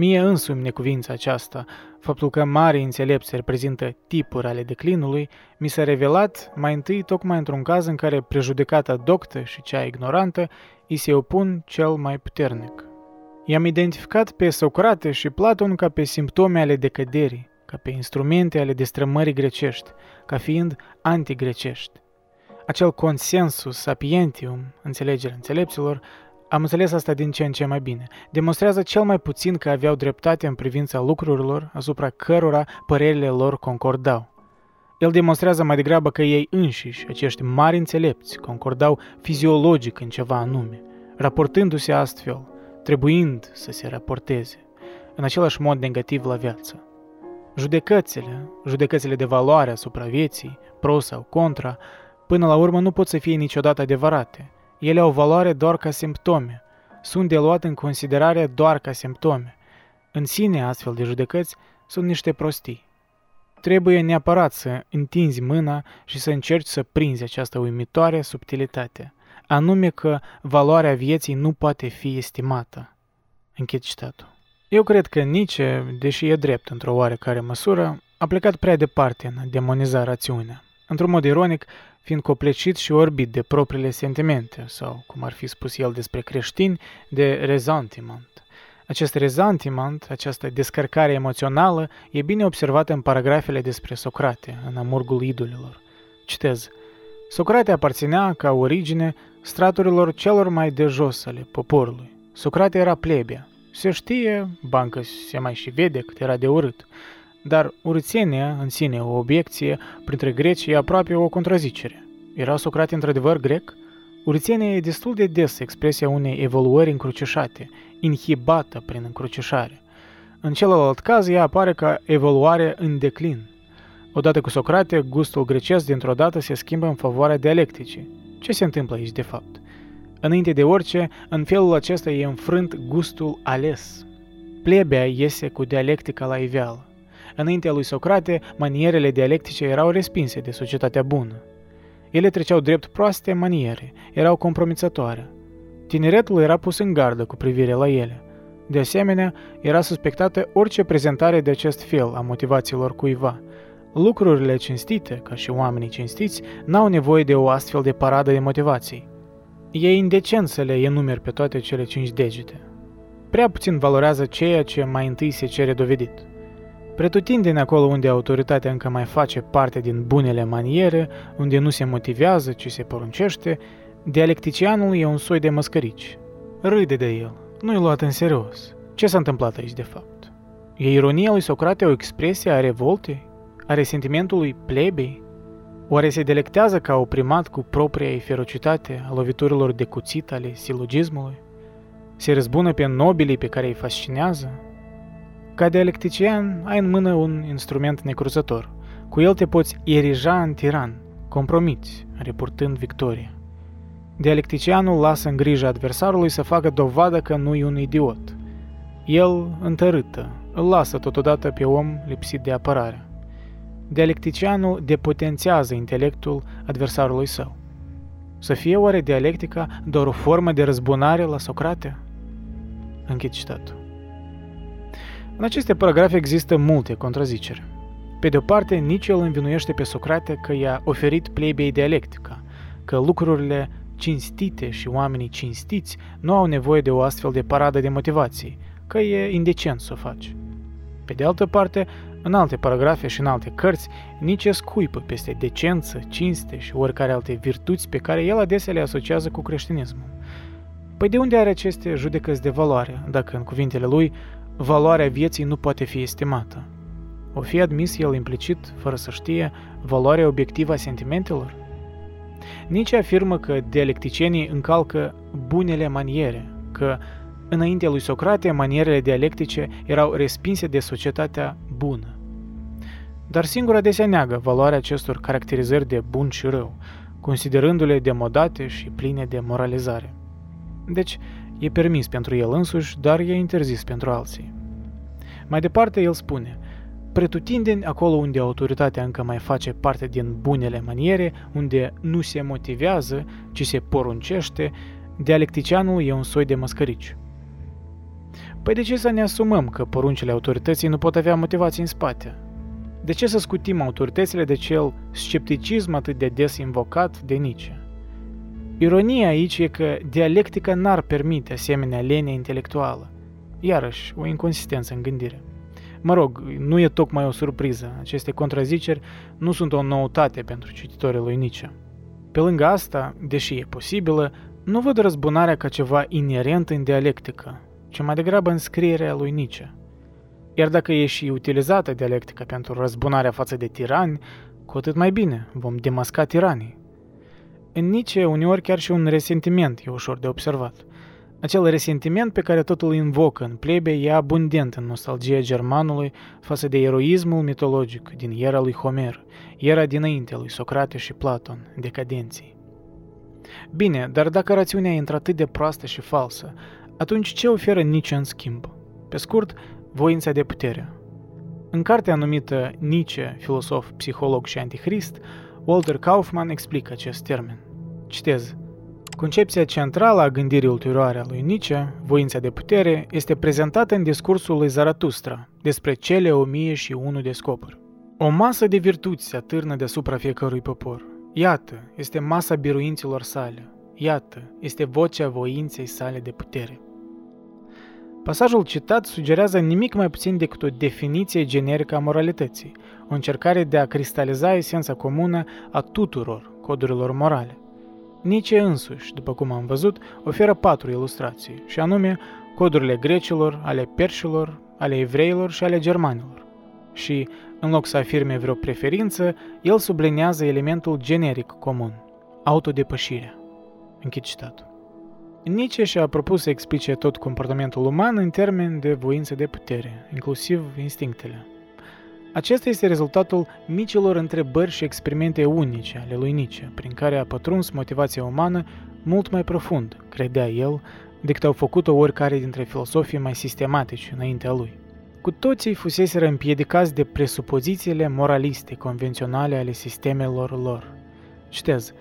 Mie însumi necuvința aceasta, faptul că mari înțelepți reprezintă tipuri ale declinului, mi s-a revelat mai întâi tocmai într-un caz în care prejudecata doctă și cea ignorantă îi se opun cel mai puternic. I-am identificat pe Socrate și Platon ca pe simptome ale decăderii, ca pe instrumente ale destrămării grecești, ca fiind antigrecești. Acel consensus sapientium, înțelegerea înțelepților, am înțeles asta din ce în ce mai bine. Demonstrează cel mai puțin că aveau dreptate în privința lucrurilor asupra cărora părerile lor concordau. El demonstrează mai degrabă că ei înșiși, acești mari înțelepți, concordau fiziologic în ceva anume, raportându-se astfel, trebuind să se raporteze, în același mod negativ la viață. Judecățile, judecățile de valoare asupra vieții, pro sau contra, până la urmă nu pot să fie niciodată adevărate – ele au valoare doar ca simptome, sunt de luat în considerare doar ca simptome. În sine, astfel de judecăți sunt niște prostii. Trebuie neapărat să întinzi mâna și să încerci să prinzi această uimitoare subtilitate, anume că valoarea vieții nu poate fi estimată. Închid citatul. Eu cred că Nietzsche, deși e drept într-o oarecare măsură, a plecat prea departe în a demoniza rațiunea. Într-un mod ironic, fiind coplecit și orbit de propriile sentimente, sau, cum ar fi spus el despre creștini, de rezantiment. Acest rezantiment, această descărcare emoțională, e bine observată în paragrafele despre Socrate, în Amurgul idolilor. Citez. Socrate aparținea, ca origine, straturilor celor mai de jos ale poporului. Socrate era plebea. Se știe, bancă se mai și vede cât era de urât. Dar urțenia, în sine o obiecție, printre greci e aproape o contrazicere. Era Socrate într-adevăr grec? Urțenia e destul de des expresia unei evoluări încrucișate, inhibată prin încrucișare. În celălalt caz, ea apare ca evoluare în declin. Odată cu Socrate, gustul grecesc dintr-o dată se schimbă în favoarea dialecticii. Ce se întâmplă aici, de fapt? Înainte de orice, în felul acesta e înfrânt gustul ales. Plebea iese cu dialectica la iveală. Înaintea lui Socrate, manierele dialectice erau respinse de societatea bună. Ele treceau drept proaste maniere, erau compromițătoare. Tineretul era pus în gardă cu privire la ele. De asemenea, era suspectată orice prezentare de acest fel a motivațiilor cuiva. Lucrurile cinstite, ca și oamenii cinstiți, n-au nevoie de o astfel de paradă de motivații. E indecent să le enumeri pe toate cele cinci degete. Prea puțin valorează ceea ce mai întâi se cere dovedit. Pretutindeni acolo unde autoritatea încă mai face parte din bunele maniere, unde nu se motivează, ci se poruncește, dialecticianul e un soi de măscărici. Râde de el, nu-i luat în serios. Ce s-a întâmplat aici de fapt? E ironia lui Socrate o expresie a revoltei? A resentimentului plebei? Oare se delectează ca oprimat cu propria ferocitate a loviturilor de cuțit ale silogismului? Se răzbună pe nobilii pe care îi fascinează? Ca dialectician, ai în mână un instrument necruzător. Cu el te poți erija în tiran, compromiți, reportând victoria. Dialecticianul lasă în grijă adversarului să facă dovadă că nu e un idiot. El întărâtă, îl lasă totodată pe om lipsit de apărare. Dialecticianul depotențează intelectul adversarului său. Să fie oare dialectica doar o formă de răzbunare la Socrate? Închid citatul. În aceste paragrafe există multe contraziceri. Pe de o parte, nici el învinuiește pe Socrate că i-a oferit plebei dialectica, că lucrurile cinstite și oamenii cinstiți nu au nevoie de o astfel de paradă de motivații, că e indecent să o faci. Pe de altă parte, în alte paragrafe și în alte cărți, nici scuipă peste decență, cinste și oricare alte virtuți pe care el adesea le asociază cu creștinismul. Păi de unde are aceste judecăți de valoare, dacă în cuvintele lui valoarea vieții nu poate fi estimată? O fi admis el implicit, fără să știe, valoarea obiectivă a sentimentelor? Nici afirmă că dialecticienii încalcă bunele maniere, că înaintea lui Socrate manierele dialectice erau respinse de societatea bună. Dar singur adesea neagă valoarea acestor caracterizări de bun și rău, considerându-le demodate și pline de moralizare. Deci, e permis pentru el însuși, dar e interzis pentru alții. Mai departe, el spune – pretutindeni acolo unde autoritatea încă mai face parte din bunele maniere, unde nu se motivează, ci se poruncește, dialecticianul e un soi de măscărici. Păi de ce să ne asumăm că poruncile autorității nu pot avea motivații în spate? De ce să scutim autoritățile de cel scepticism atât de des invocat de Nietzsche? Ironia aici e că dialectica n-ar permite asemenea lene intelectuală. Iarăși, o inconsistență în gândire. Mă rog, nu e tocmai o surpriză. Aceste contraziceri nu sunt o noutate pentru cititorii lui Nietzsche. Pe lângă asta, deși e posibilă, nu văd răzbunarea ca ceva inerent în dialectică, ci mai degrabă în scrierea lui Nietzsche. Iar dacă e și utilizată dialectica pentru răzbunarea față de tirani, cu atât mai bine, vom demasca tiranii. În Nietzsche, uneori chiar și un resentiment e ușor de observat – acel resentiment pe care totul invocă în plebe e abundent în nostalgia germanului față de eroismul mitologic din era lui Homer, era dinainte lui Socrate și Platon, decadenții. Bine, dar dacă rațiunea e într-atât de proastă și falsă, atunci ce oferă Nietzsche în schimb? Pe scurt, voința de putere. În cartea numită Nietzsche, filosof, psiholog și antichrist, Walter Kaufman explică acest termen. Citez. Concepția centrală a gândirii ulterioare a lui Nietzsche, voința de putere, este prezentată în discursul lui Zaratustra despre cele o mie și unu de scopuri. O masă de virtuți se atârnă deasupra fiecărui popor. Iată, este masa biruinților sale. Iată, este vocea voinței sale de putere. Pasajul citat sugerează nimic mai puțin decât o definiție generică a moralității, o încercare de a cristaliza esența comună a tuturor codurilor morale. Nietzsche însuși, după cum am văzut, oferă patru ilustrații, și anume codurile grecilor, ale perșilor, ale evreilor și ale germanilor. Și, în loc să afirme vreo preferință, el sublinează elementul generic comun, autodepășirea. Închid citatul. Nietzsche și-a propus să explice tot comportamentul uman în termeni de voință de putere, inclusiv instinctele. Acesta este rezultatul micilor întrebări și experimente unice ale lui Nietzsche, prin care a pătruns motivația umană mult mai profund, credea el, decât au făcut-o oricare dintre filosofii mai sistematici înaintea lui. Cu toții fuseseră împiedicați de presupozițiile moraliste convenționale ale sistemelor lor. Citez.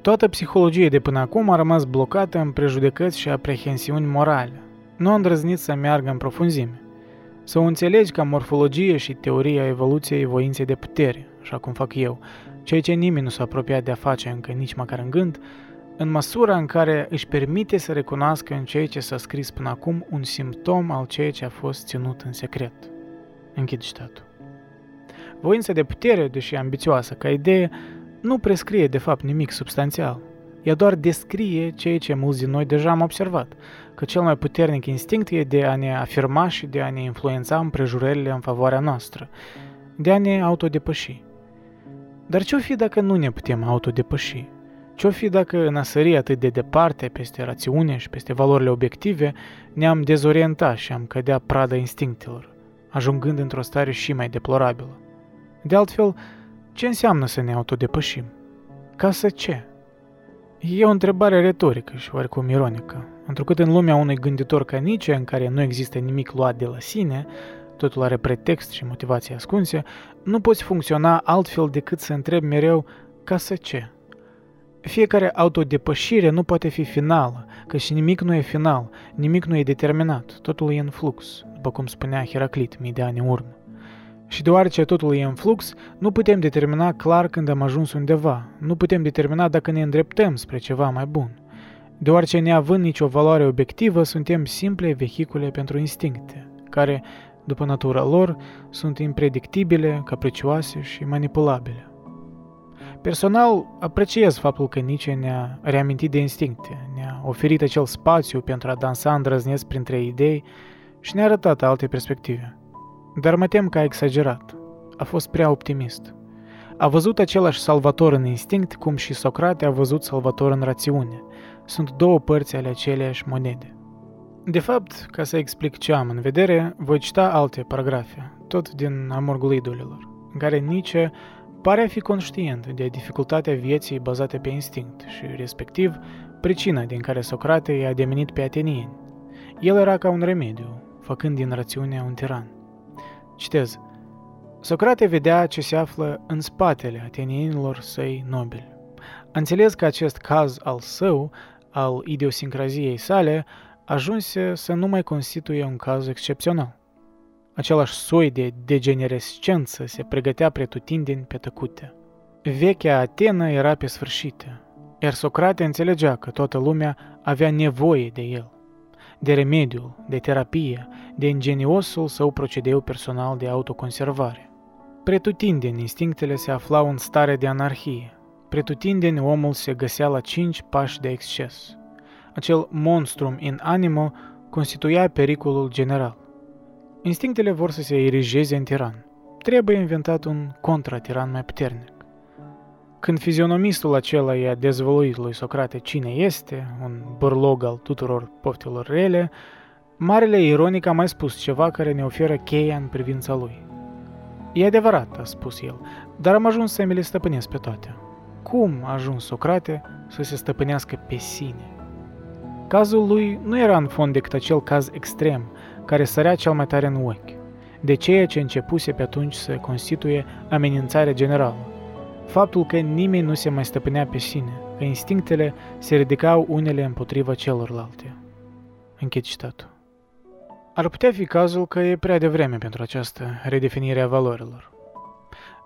Toată psihologia de până acum a rămas blocată în prejudecăți și aprehensiuni morale. Nu a îndrăznit să meargă în profunzime. Să o înțelegi ca morfologie și teoria evoluției voinței de putere, așa cum fac eu, ceea ce nimeni nu s-a apropiat de a face încă nici măcar în gând, în măsura în care își permite să recunoască în ceea ce s-a scris până acum un simptom al ceea ce a fost ținut în secret. Închid citatul. Voința de putere, deși ambițioasă ca idee, nu prescrie de fapt nimic substanțial. Ea doar descrie ceea ce mulți din noi deja am observat, că cel mai puternic instinct e de a ne afirma și de a ne influența împrejurările în favoarea noastră, de a ne autodepăși. Dar ce-o fi dacă nu ne putem autodepăși? Ce-o fi dacă în a sări atât de departe peste rațiune și peste valorile obiective ne-am dezorientat și am cădea prada instinctelor, ajungând într-o stare și mai deplorabilă? De altfel, ce înseamnă să ne autodepășim? Ca să ce? E o întrebare retorică și oarecum ironică, întrucât în lumea unui gânditor ca Nietzsche, în care nu există nimic luat de la sine, totul are pretext și motivație ascunse, nu poți funcționa altfel decât să întrebi mereu ca să ce? Fiecare autodepășire nu poate fi finală, că și nimic nu e final, nimic nu e determinat, totul e în flux, după cum spunea Heraclit mii de ani în urmă. Și deoarece totul e în flux, nu putem determina clar când am ajuns undeva, nu putem determina dacă ne îndreptăm spre ceva mai bun. Deoarece neavând nicio valoare obiectivă, suntem simple vehicule pentru instincte, care, după natura lor, sunt impredictibile, capricioase și manipulabile. Personal, apreciez faptul că Nietzsche ne-a reamintit de instincte, ne-a oferit acel spațiu pentru a dansa îndrăznesc printre idei și ne-a arătat alte perspective. Dar mă tem că a exagerat. A fost prea optimist. A văzut același salvator în instinct cum și Socrate a văzut salvator în rațiune. Sunt două părți ale aceleiași monede. De fapt, ca să explic ce am în vedere, voi cita alte paragrafe, tot din Amorgul idolilor, în care Nietzsche pare a fi conștient de dificultatea vieții bazate pe instinct și, respectiv, pricina din care Socrate i-a demenit pe atenieni. El era ca un remediu, făcând din rațiune un tiran. Citez. Socrate vedea ce se află în spatele atenienilor săi nobili. A înțeles că acest caz al său, al idiosincraziei sale, ajunse să nu mai constituie un caz excepțional. Același soi de degenerescență se pregătea pretutindeni pe tăcute. Vechea Atena era pe sfârșită, iar Socrate înțelegea că toată lumea avea nevoie de el de remediul, de terapie, de ingeniosul său procedeu personal de autoconservare. Pretutindeni instinctele se aflau în stare de anarhie. Pretutindeni omul se găsea la cinci pași de exces. Acel monstrum in animo constituia pericolul general. Instinctele vor să se erigeze în tiran. Trebuie inventat un contratiran mai puternic. Când fizionomistul acela i-a dezvăluit lui Socrate cine este, un bărlog al tuturor poftelor rele, Marele ironic a mai spus ceva care ne oferă cheia în privința lui. E adevărat, a spus el, dar am ajuns să mi le stăpânesc pe toate. Cum a ajuns Socrate să se stăpânească pe sine? Cazul lui nu era în fond decât acel caz extrem, care sărea cel mai tare în ochi, de ceea ce începuse pe atunci să constituie amenințarea generală, faptul că nimeni nu se mai stăpânea pe sine, că instinctele se ridicau unele împotriva celorlalte. Închid citatul. Ar putea fi cazul că e prea devreme pentru această redefinire a valorilor.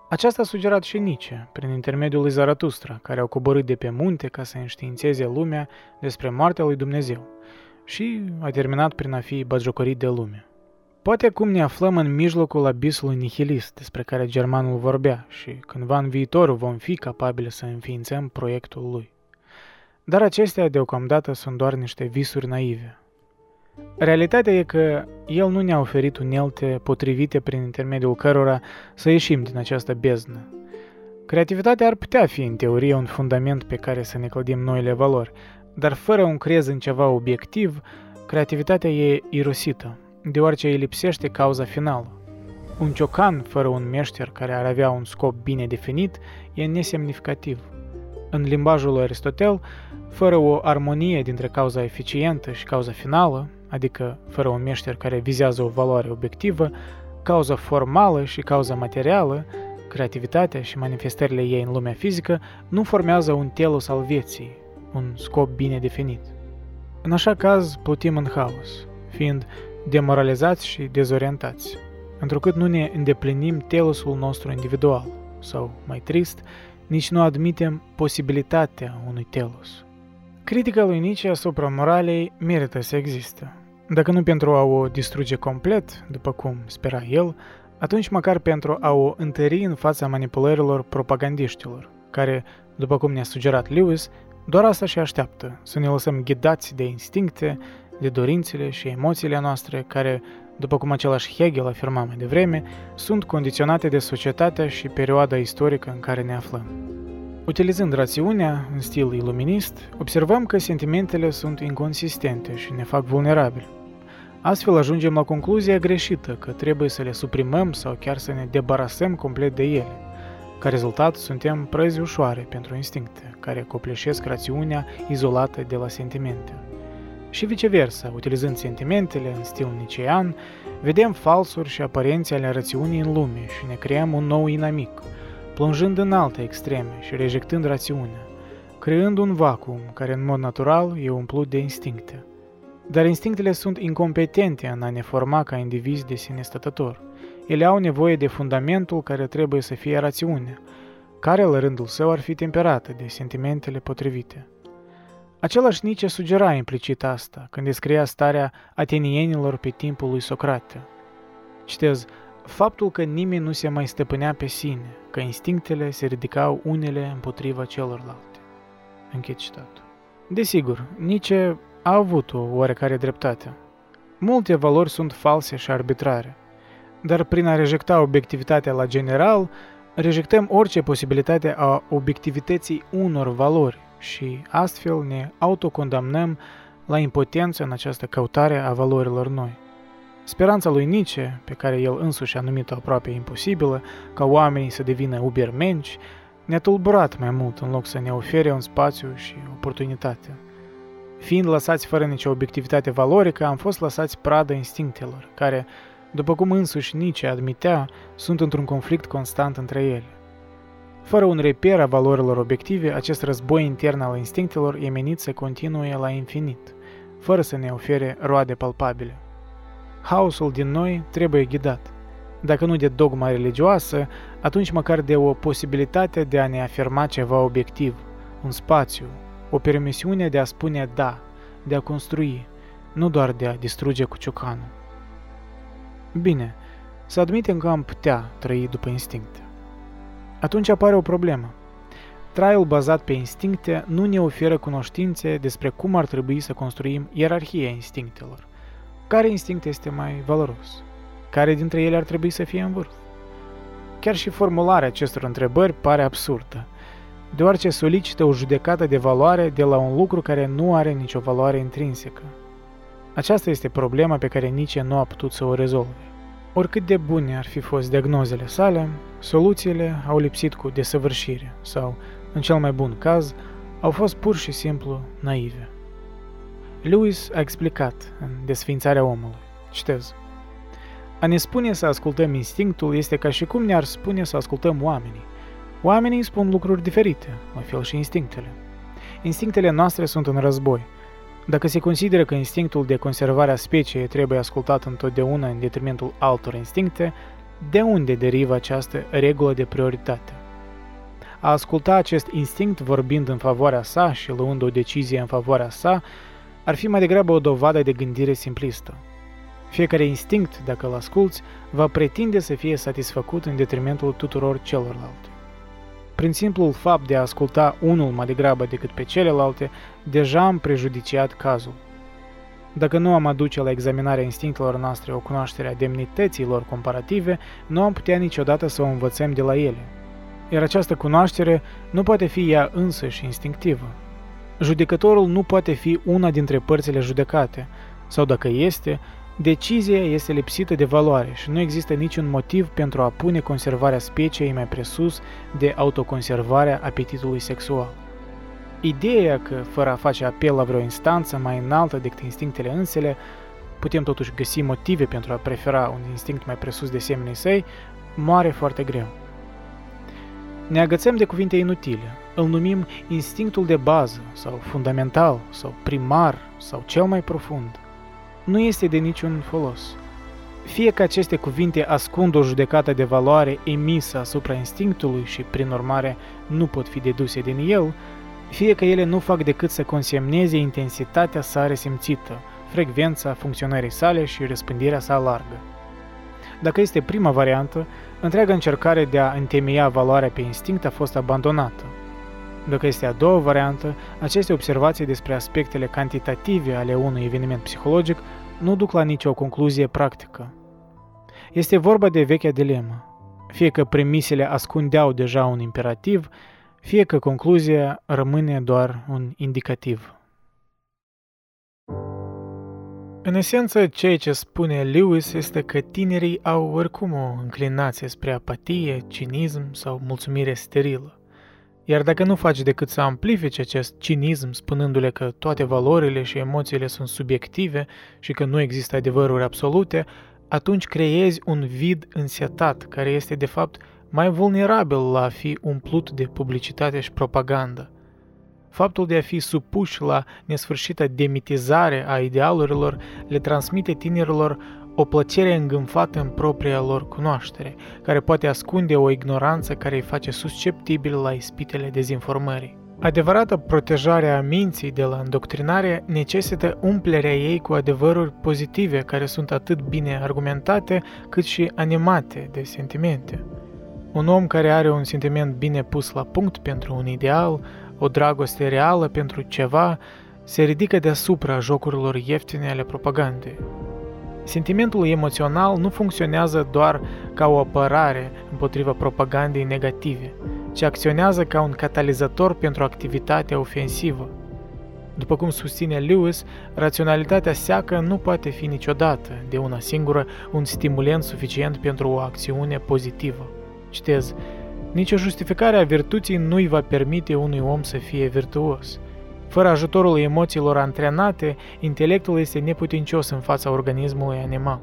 Aceasta a sugerat și Nietzsche, prin intermediul lui Zaratustra, care au coborât de pe munte ca să înștiințeze lumea despre moartea lui Dumnezeu și a terminat prin a fi bagiocorit de lume. Poate acum ne aflăm în mijlocul abisului nihilist despre care germanul vorbea și cândva în viitor vom fi capabili să înființăm proiectul lui. Dar acestea deocamdată sunt doar niște visuri naive. Realitatea e că el nu ne-a oferit unelte potrivite prin intermediul cărora să ieșim din această beznă. Creativitatea ar putea fi, în teorie, un fundament pe care să ne clădim noile valori, dar fără un crez în ceva obiectiv, creativitatea e irosită, deoarece îi lipsește cauza finală. Un ciocan fără un meșter care ar avea un scop bine definit e nesemnificativ. În limbajul lui Aristotel, fără o armonie dintre cauza eficientă și cauza finală, adică fără un meșter care vizează o valoare obiectivă, cauza formală și cauza materială, creativitatea și manifestările ei în lumea fizică nu formează un telos al vieții, un scop bine definit. În așa caz, plutim în haos, fiind demoralizați și dezorientați, întrucât nu ne îndeplinim telosul nostru individual, sau, mai trist, nici nu admitem posibilitatea unui telos. Critica lui Nietzsche asupra moralei merită să existe. Dacă nu pentru a o distruge complet, după cum spera el, atunci măcar pentru a o întări în fața manipulărilor propagandiștilor, care, după cum ne-a sugerat Lewis, doar asta și așteaptă, să ne lăsăm ghidați de instincte, de dorințele și emoțiile noastre, care, după cum același Hegel afirma mai devreme, sunt condiționate de societatea și perioada istorică în care ne aflăm. Utilizând rațiunea în stil iluminist, observăm că sentimentele sunt inconsistente și ne fac vulnerabili. Astfel ajungem la concluzia greșită că trebuie să le suprimăm sau chiar să ne debarasăm complet de ele. Ca rezultat, suntem prăzi ușoare pentru instincte, care copleșesc rațiunea izolată de la sentimente. Și viceversa, utilizând sentimentele în stil nicean, vedem falsuri și aparențe ale rațiunii în lume și ne creăm un nou inamic, plonjând în alte extreme și rejectând rațiunea, creând un vacuum care în mod natural e umplut de instincte. Dar instinctele sunt incompetente în a ne forma ca indivizi de sine stătător. Ele au nevoie de fundamentul care trebuie să fie rațiunea, care la rândul său ar fi temperată de sentimentele potrivite. Același Nietzsche sugera implicit asta când descria starea atenienilor pe timpul lui Socrate. Citez, faptul că nimeni nu se mai stăpânea pe sine, că instinctele se ridicau unele împotriva celorlalte. Închid citatul. Desigur, Nietzsche a avut o oarecare dreptate. Multe valori sunt false și arbitrare, dar prin a rejecta obiectivitatea la general, rejectăm orice posibilitate a obiectivității unor valori și astfel ne autocondamnăm la impotență în această căutare a valorilor noi. Speranța lui Nietzsche, pe care el însuși a numit-o aproape imposibilă, ca oamenii să devină ubermenci, ne-a tulburat mai mult în loc să ne ofere un spațiu și oportunitate. Fiind lăsați fără nicio obiectivitate valorică, am fost lăsați pradă instinctelor, care, după cum însuși Nietzsche admitea, sunt într-un conflict constant între ele. Fără un reper a valorilor obiective, acest război intern al instinctelor e menit să continue la infinit, fără să ne ofere roade palpabile. Haosul din noi trebuie ghidat. Dacă nu de dogma religioasă, atunci măcar de o posibilitate de a ne afirma ceva obiectiv, un spațiu, o permisiune de a spune da, de a construi, nu doar de a distruge cu ciocanul. Bine, să admitem că am putea trăi după instincte. Atunci apare o problemă. Traiul bazat pe instincte nu ne oferă cunoștințe despre cum ar trebui să construim ierarhia instinctelor. Care instinct este mai valoros? Care dintre ele ar trebui să fie în vârf? Chiar și formularea acestor întrebări pare absurdă, deoarece solicită o judecată de valoare de la un lucru care nu are nicio valoare intrinsecă. Aceasta este problema pe care Nietzsche nu a putut să o rezolve. Oricât de bune ar fi fost diagnozele sale, soluțiile au lipsit cu desăvârșire sau, în cel mai bun caz, au fost pur și simplu naive. Lewis a explicat în Desfințarea omului. Citez. A ne spune să ascultăm instinctul este ca și cum ne-ar spune să ascultăm oamenii. Oamenii spun lucruri diferite, la fel și instinctele. Instinctele noastre sunt în război. Dacă se consideră că instinctul de conservare a speciei trebuie ascultat întotdeauna în detrimentul altor instincte, de unde derivă această regulă de prioritate? A asculta acest instinct vorbind în favoarea sa și luând o decizie în favoarea sa ar fi mai degrabă o dovadă de gândire simplistă. Fiecare instinct, dacă îl asculți, va pretinde să fie satisfăcut în detrimentul tuturor celorlalte. Prin simplul fapt de a asculta unul mai degrabă decât pe celelalte, deja am prejudiciat cazul. Dacă nu am aduce la examinarea instinctelor noastre o cunoaștere a demnității lor comparative, nu am putea niciodată să o învățăm de la ele. iar această cunoaștere nu poate fi ea însăși instinctivă. Judecătorul nu poate fi una dintre părțile judecate, sau dacă este, decizia este lipsită de valoare și nu există niciun motiv pentru a pune conservarea speciei mai presus de autoconservarea apetitului sexual. Ideea că, fără a face apel la vreo instanță mai înaltă decât instinctele însele, putem totuși găsi motive pentru a prefera un instinct mai presus de semenii săi, moare foarte greu. Ne agățăm de cuvinte inutile, îl numim instinctul de bază sau fundamental sau primar sau cel mai profund. Nu este de niciun folos. Fie că aceste cuvinte ascund o judecată de valoare emisă asupra instinctului și, prin urmare, nu pot fi deduse din el, fie că ele nu fac decât să consemneze intensitatea sa resimțită, frecvența funcționării sale și răspândirea sa largă. Dacă este prima variantă, întreaga încercare de a întemeia valoarea pe instinct a fost abandonată. Dacă este a doua variantă, aceste observații despre aspectele cantitative ale unui eveniment psihologic nu duc la nicio concluzie practică. Este vorba de vechea dilemă. Fie că premisele ascundeau deja un imperativ, fie că concluzia rămâne doar un indicativ. În esență, ceea ce spune Lewis este că tinerii au oricum o înclinație spre apatie, cinism sau mulțumire sterilă. Iar dacă nu faci decât să amplifici acest cinism spunându-le că toate valorile și emoțiile sunt subiective și că nu există adevăruri absolute, atunci creezi un vid însetat care este de fapt mai vulnerabil la a fi umplut de publicitate și propagandă. Faptul de a fi supuși la nesfârșită demitizare a idealurilor le transmite tinerilor o plăcere îngânfată în propria lor cunoaștere, care poate ascunde o ignoranță care îi face susceptibil la ispitele dezinformării. Adevărata protejare a minții de la îndoctrinare necesită umplerea ei cu adevăruri pozitive care sunt atât bine argumentate cât și animate de sentimente. Un om care are un sentiment bine pus la punct pentru un ideal, o dragoste reală pentru ceva, se ridică deasupra jocurilor ieftine ale propagandei. Sentimentul emoțional nu funcționează doar ca o apărare împotriva propagandei negative, ci acționează ca un catalizator pentru activitatea ofensivă. După cum susține Lewis, raționalitatea seacă nu poate fi niciodată, de una singură, un stimulent suficient pentru o acțiune pozitivă. Citez, nicio justificare a virtuții nu îi va permite unui om să fie virtuos. Fără ajutorul emoțiilor antrenate, intelectul este neputincios în fața organismului animal.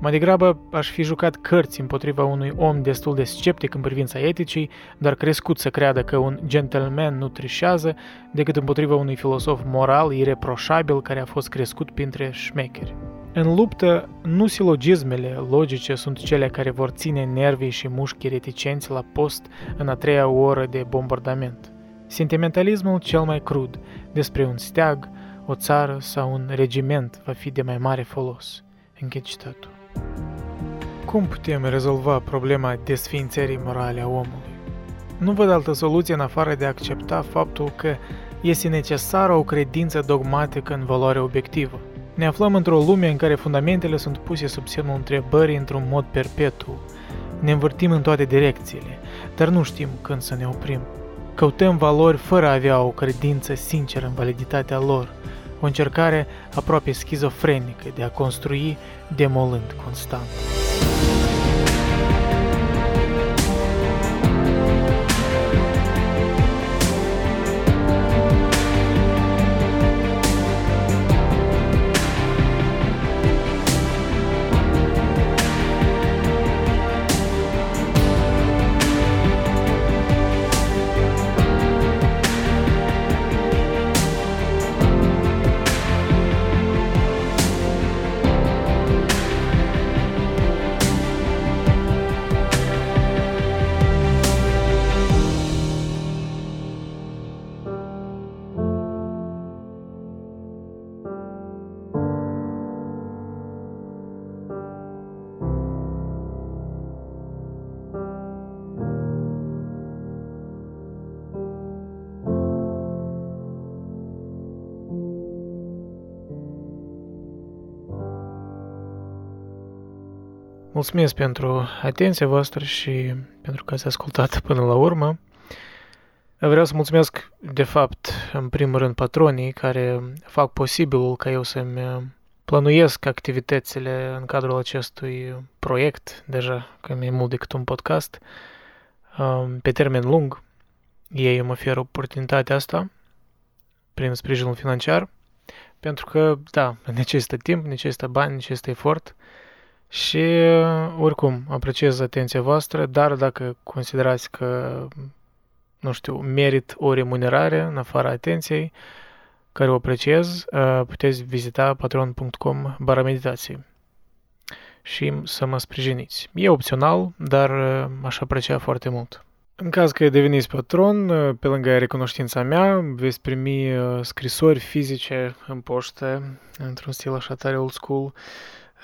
Mai degrabă aș fi jucat cărți împotriva unui om destul de sceptic în privința eticii, dar crescut să creadă că un gentleman nu trișează, decât împotriva unui filosof moral ireproșabil care a fost crescut printre șmecheri. În luptă, nu silogismele logice sunt cele care vor ține nervii și mușchii reticenți la post în a treia oră de bombardament. Sentimentalismul cel mai crud despre un steag, o țară sau un regiment va fi de mai mare folos. Închid citatul. Cum putem rezolva problema desfințării morale a omului? Nu văd altă soluție în afară de a accepta faptul că este necesară o credință dogmatică în valoare obiectivă. Ne aflăm într-o lume în care fundamentele sunt puse sub semnul întrebării într-un mod perpetu. Ne învârtim în toate direcțiile, dar nu știm când să ne oprim. Căutăm valori fără a avea o credință sinceră în validitatea lor, o încercare aproape schizofrenică de a construi demolând constant. Mulțumesc pentru atenția voastră și pentru că ați ascultat până la urmă. Vreau să mulțumesc, de fapt, în primul rând patronii care fac posibilul ca eu să-mi planuiesc activitățile în cadrul acestui proiect, deja că mai mult decât un podcast, um, pe termen lung. Ei îmi oferă oportunitatea asta prin sprijinul financiar, pentru că, da, necesită timp, necesită bani, necesită efort și, oricum, apreciez atenția voastră, dar dacă considerați că, nu știu, merit o remunerare în afara atenției, care o apreciez, uh, puteți vizita patreon.com barra meditații și să mă sprijiniți. E opțional, dar uh, aș aprecia foarte mult. În caz că deveniți patron, uh, pe lângă recunoștința mea, veți primi scrisori fizice în poștă, într-un stil așa tare old school.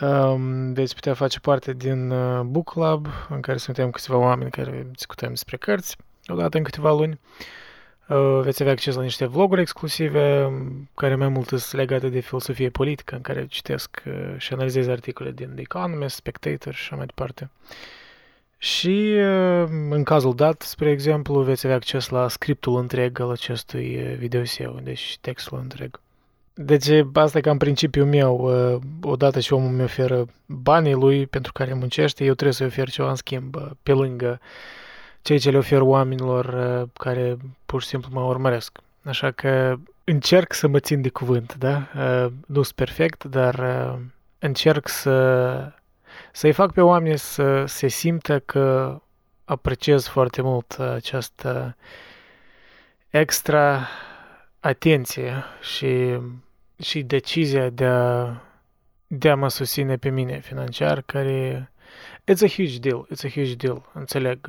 Um, veți putea face parte din Book Club, în care suntem câțiva oameni care discutăm despre cărți, odată în câteva luni. Uh, veți avea acces la niște vloguri exclusive care mai mult sunt legate de filosofie politică, în care citesc uh, și analizez articole din The Economist, Spectator și așa mai departe. Și uh, în cazul dat, spre exemplu, veți avea acces la scriptul întreg al acestui videoseu, deci textul întreg. Deci asta e cam principiul meu. Odată ce omul mi oferă banii lui pentru care muncește, eu trebuie să-i ofer ceva în schimb, pe lângă ceea ce le ofer oamenilor uh, care pur și simplu mă urmăresc. Așa că încerc să mă țin de cuvânt, da? Uh, nu sunt perfect, dar uh, încerc să, să-i fac pe oameni să se simtă că apreciez foarte mult această extra atenție și, și decizia de a, de a mă susține pe mine financiar, care it's a huge deal, it's a huge deal, înțeleg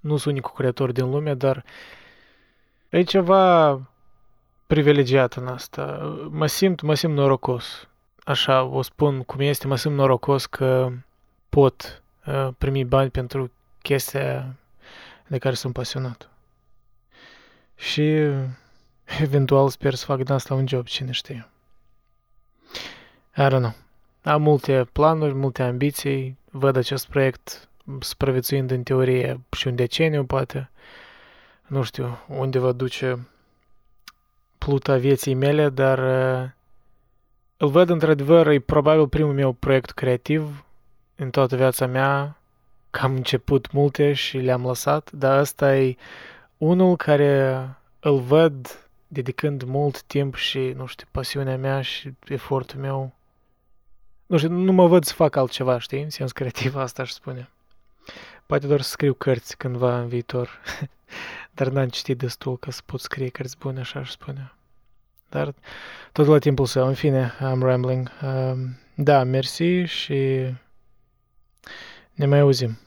nu sunt unicul creator din lume, dar e ceva privilegiat în asta. Mă simt, mă simt norocos. Așa o spun cum este, mă simt norocos că pot uh, primi bani pentru chestia de care sunt pasionat. Și eventual sper să fac din asta un job, cine știe. I don't know. Am multe planuri, multe ambiții, văd acest proiect supraviețuind în teorie și un deceniu, poate, nu știu, unde va duce pluta vieții mele, dar uh, îl văd într-adevăr, e probabil primul meu proiect creativ în toată viața mea, că am început multe și le-am lăsat, dar ăsta e unul care îl văd dedicând mult timp și, nu știu, pasiunea mea și efortul meu. Nu știu, nu mă văd să fac altceva, știi, în sens creativ, asta aș spune. Poate doar să scriu cărți cândva în viitor, dar n-am citit destul ca să pot scrie cărți bune, așa aș spune. Dar tot la timpul său, în fine, am rambling. Uh, da, mersi și ne mai auzim.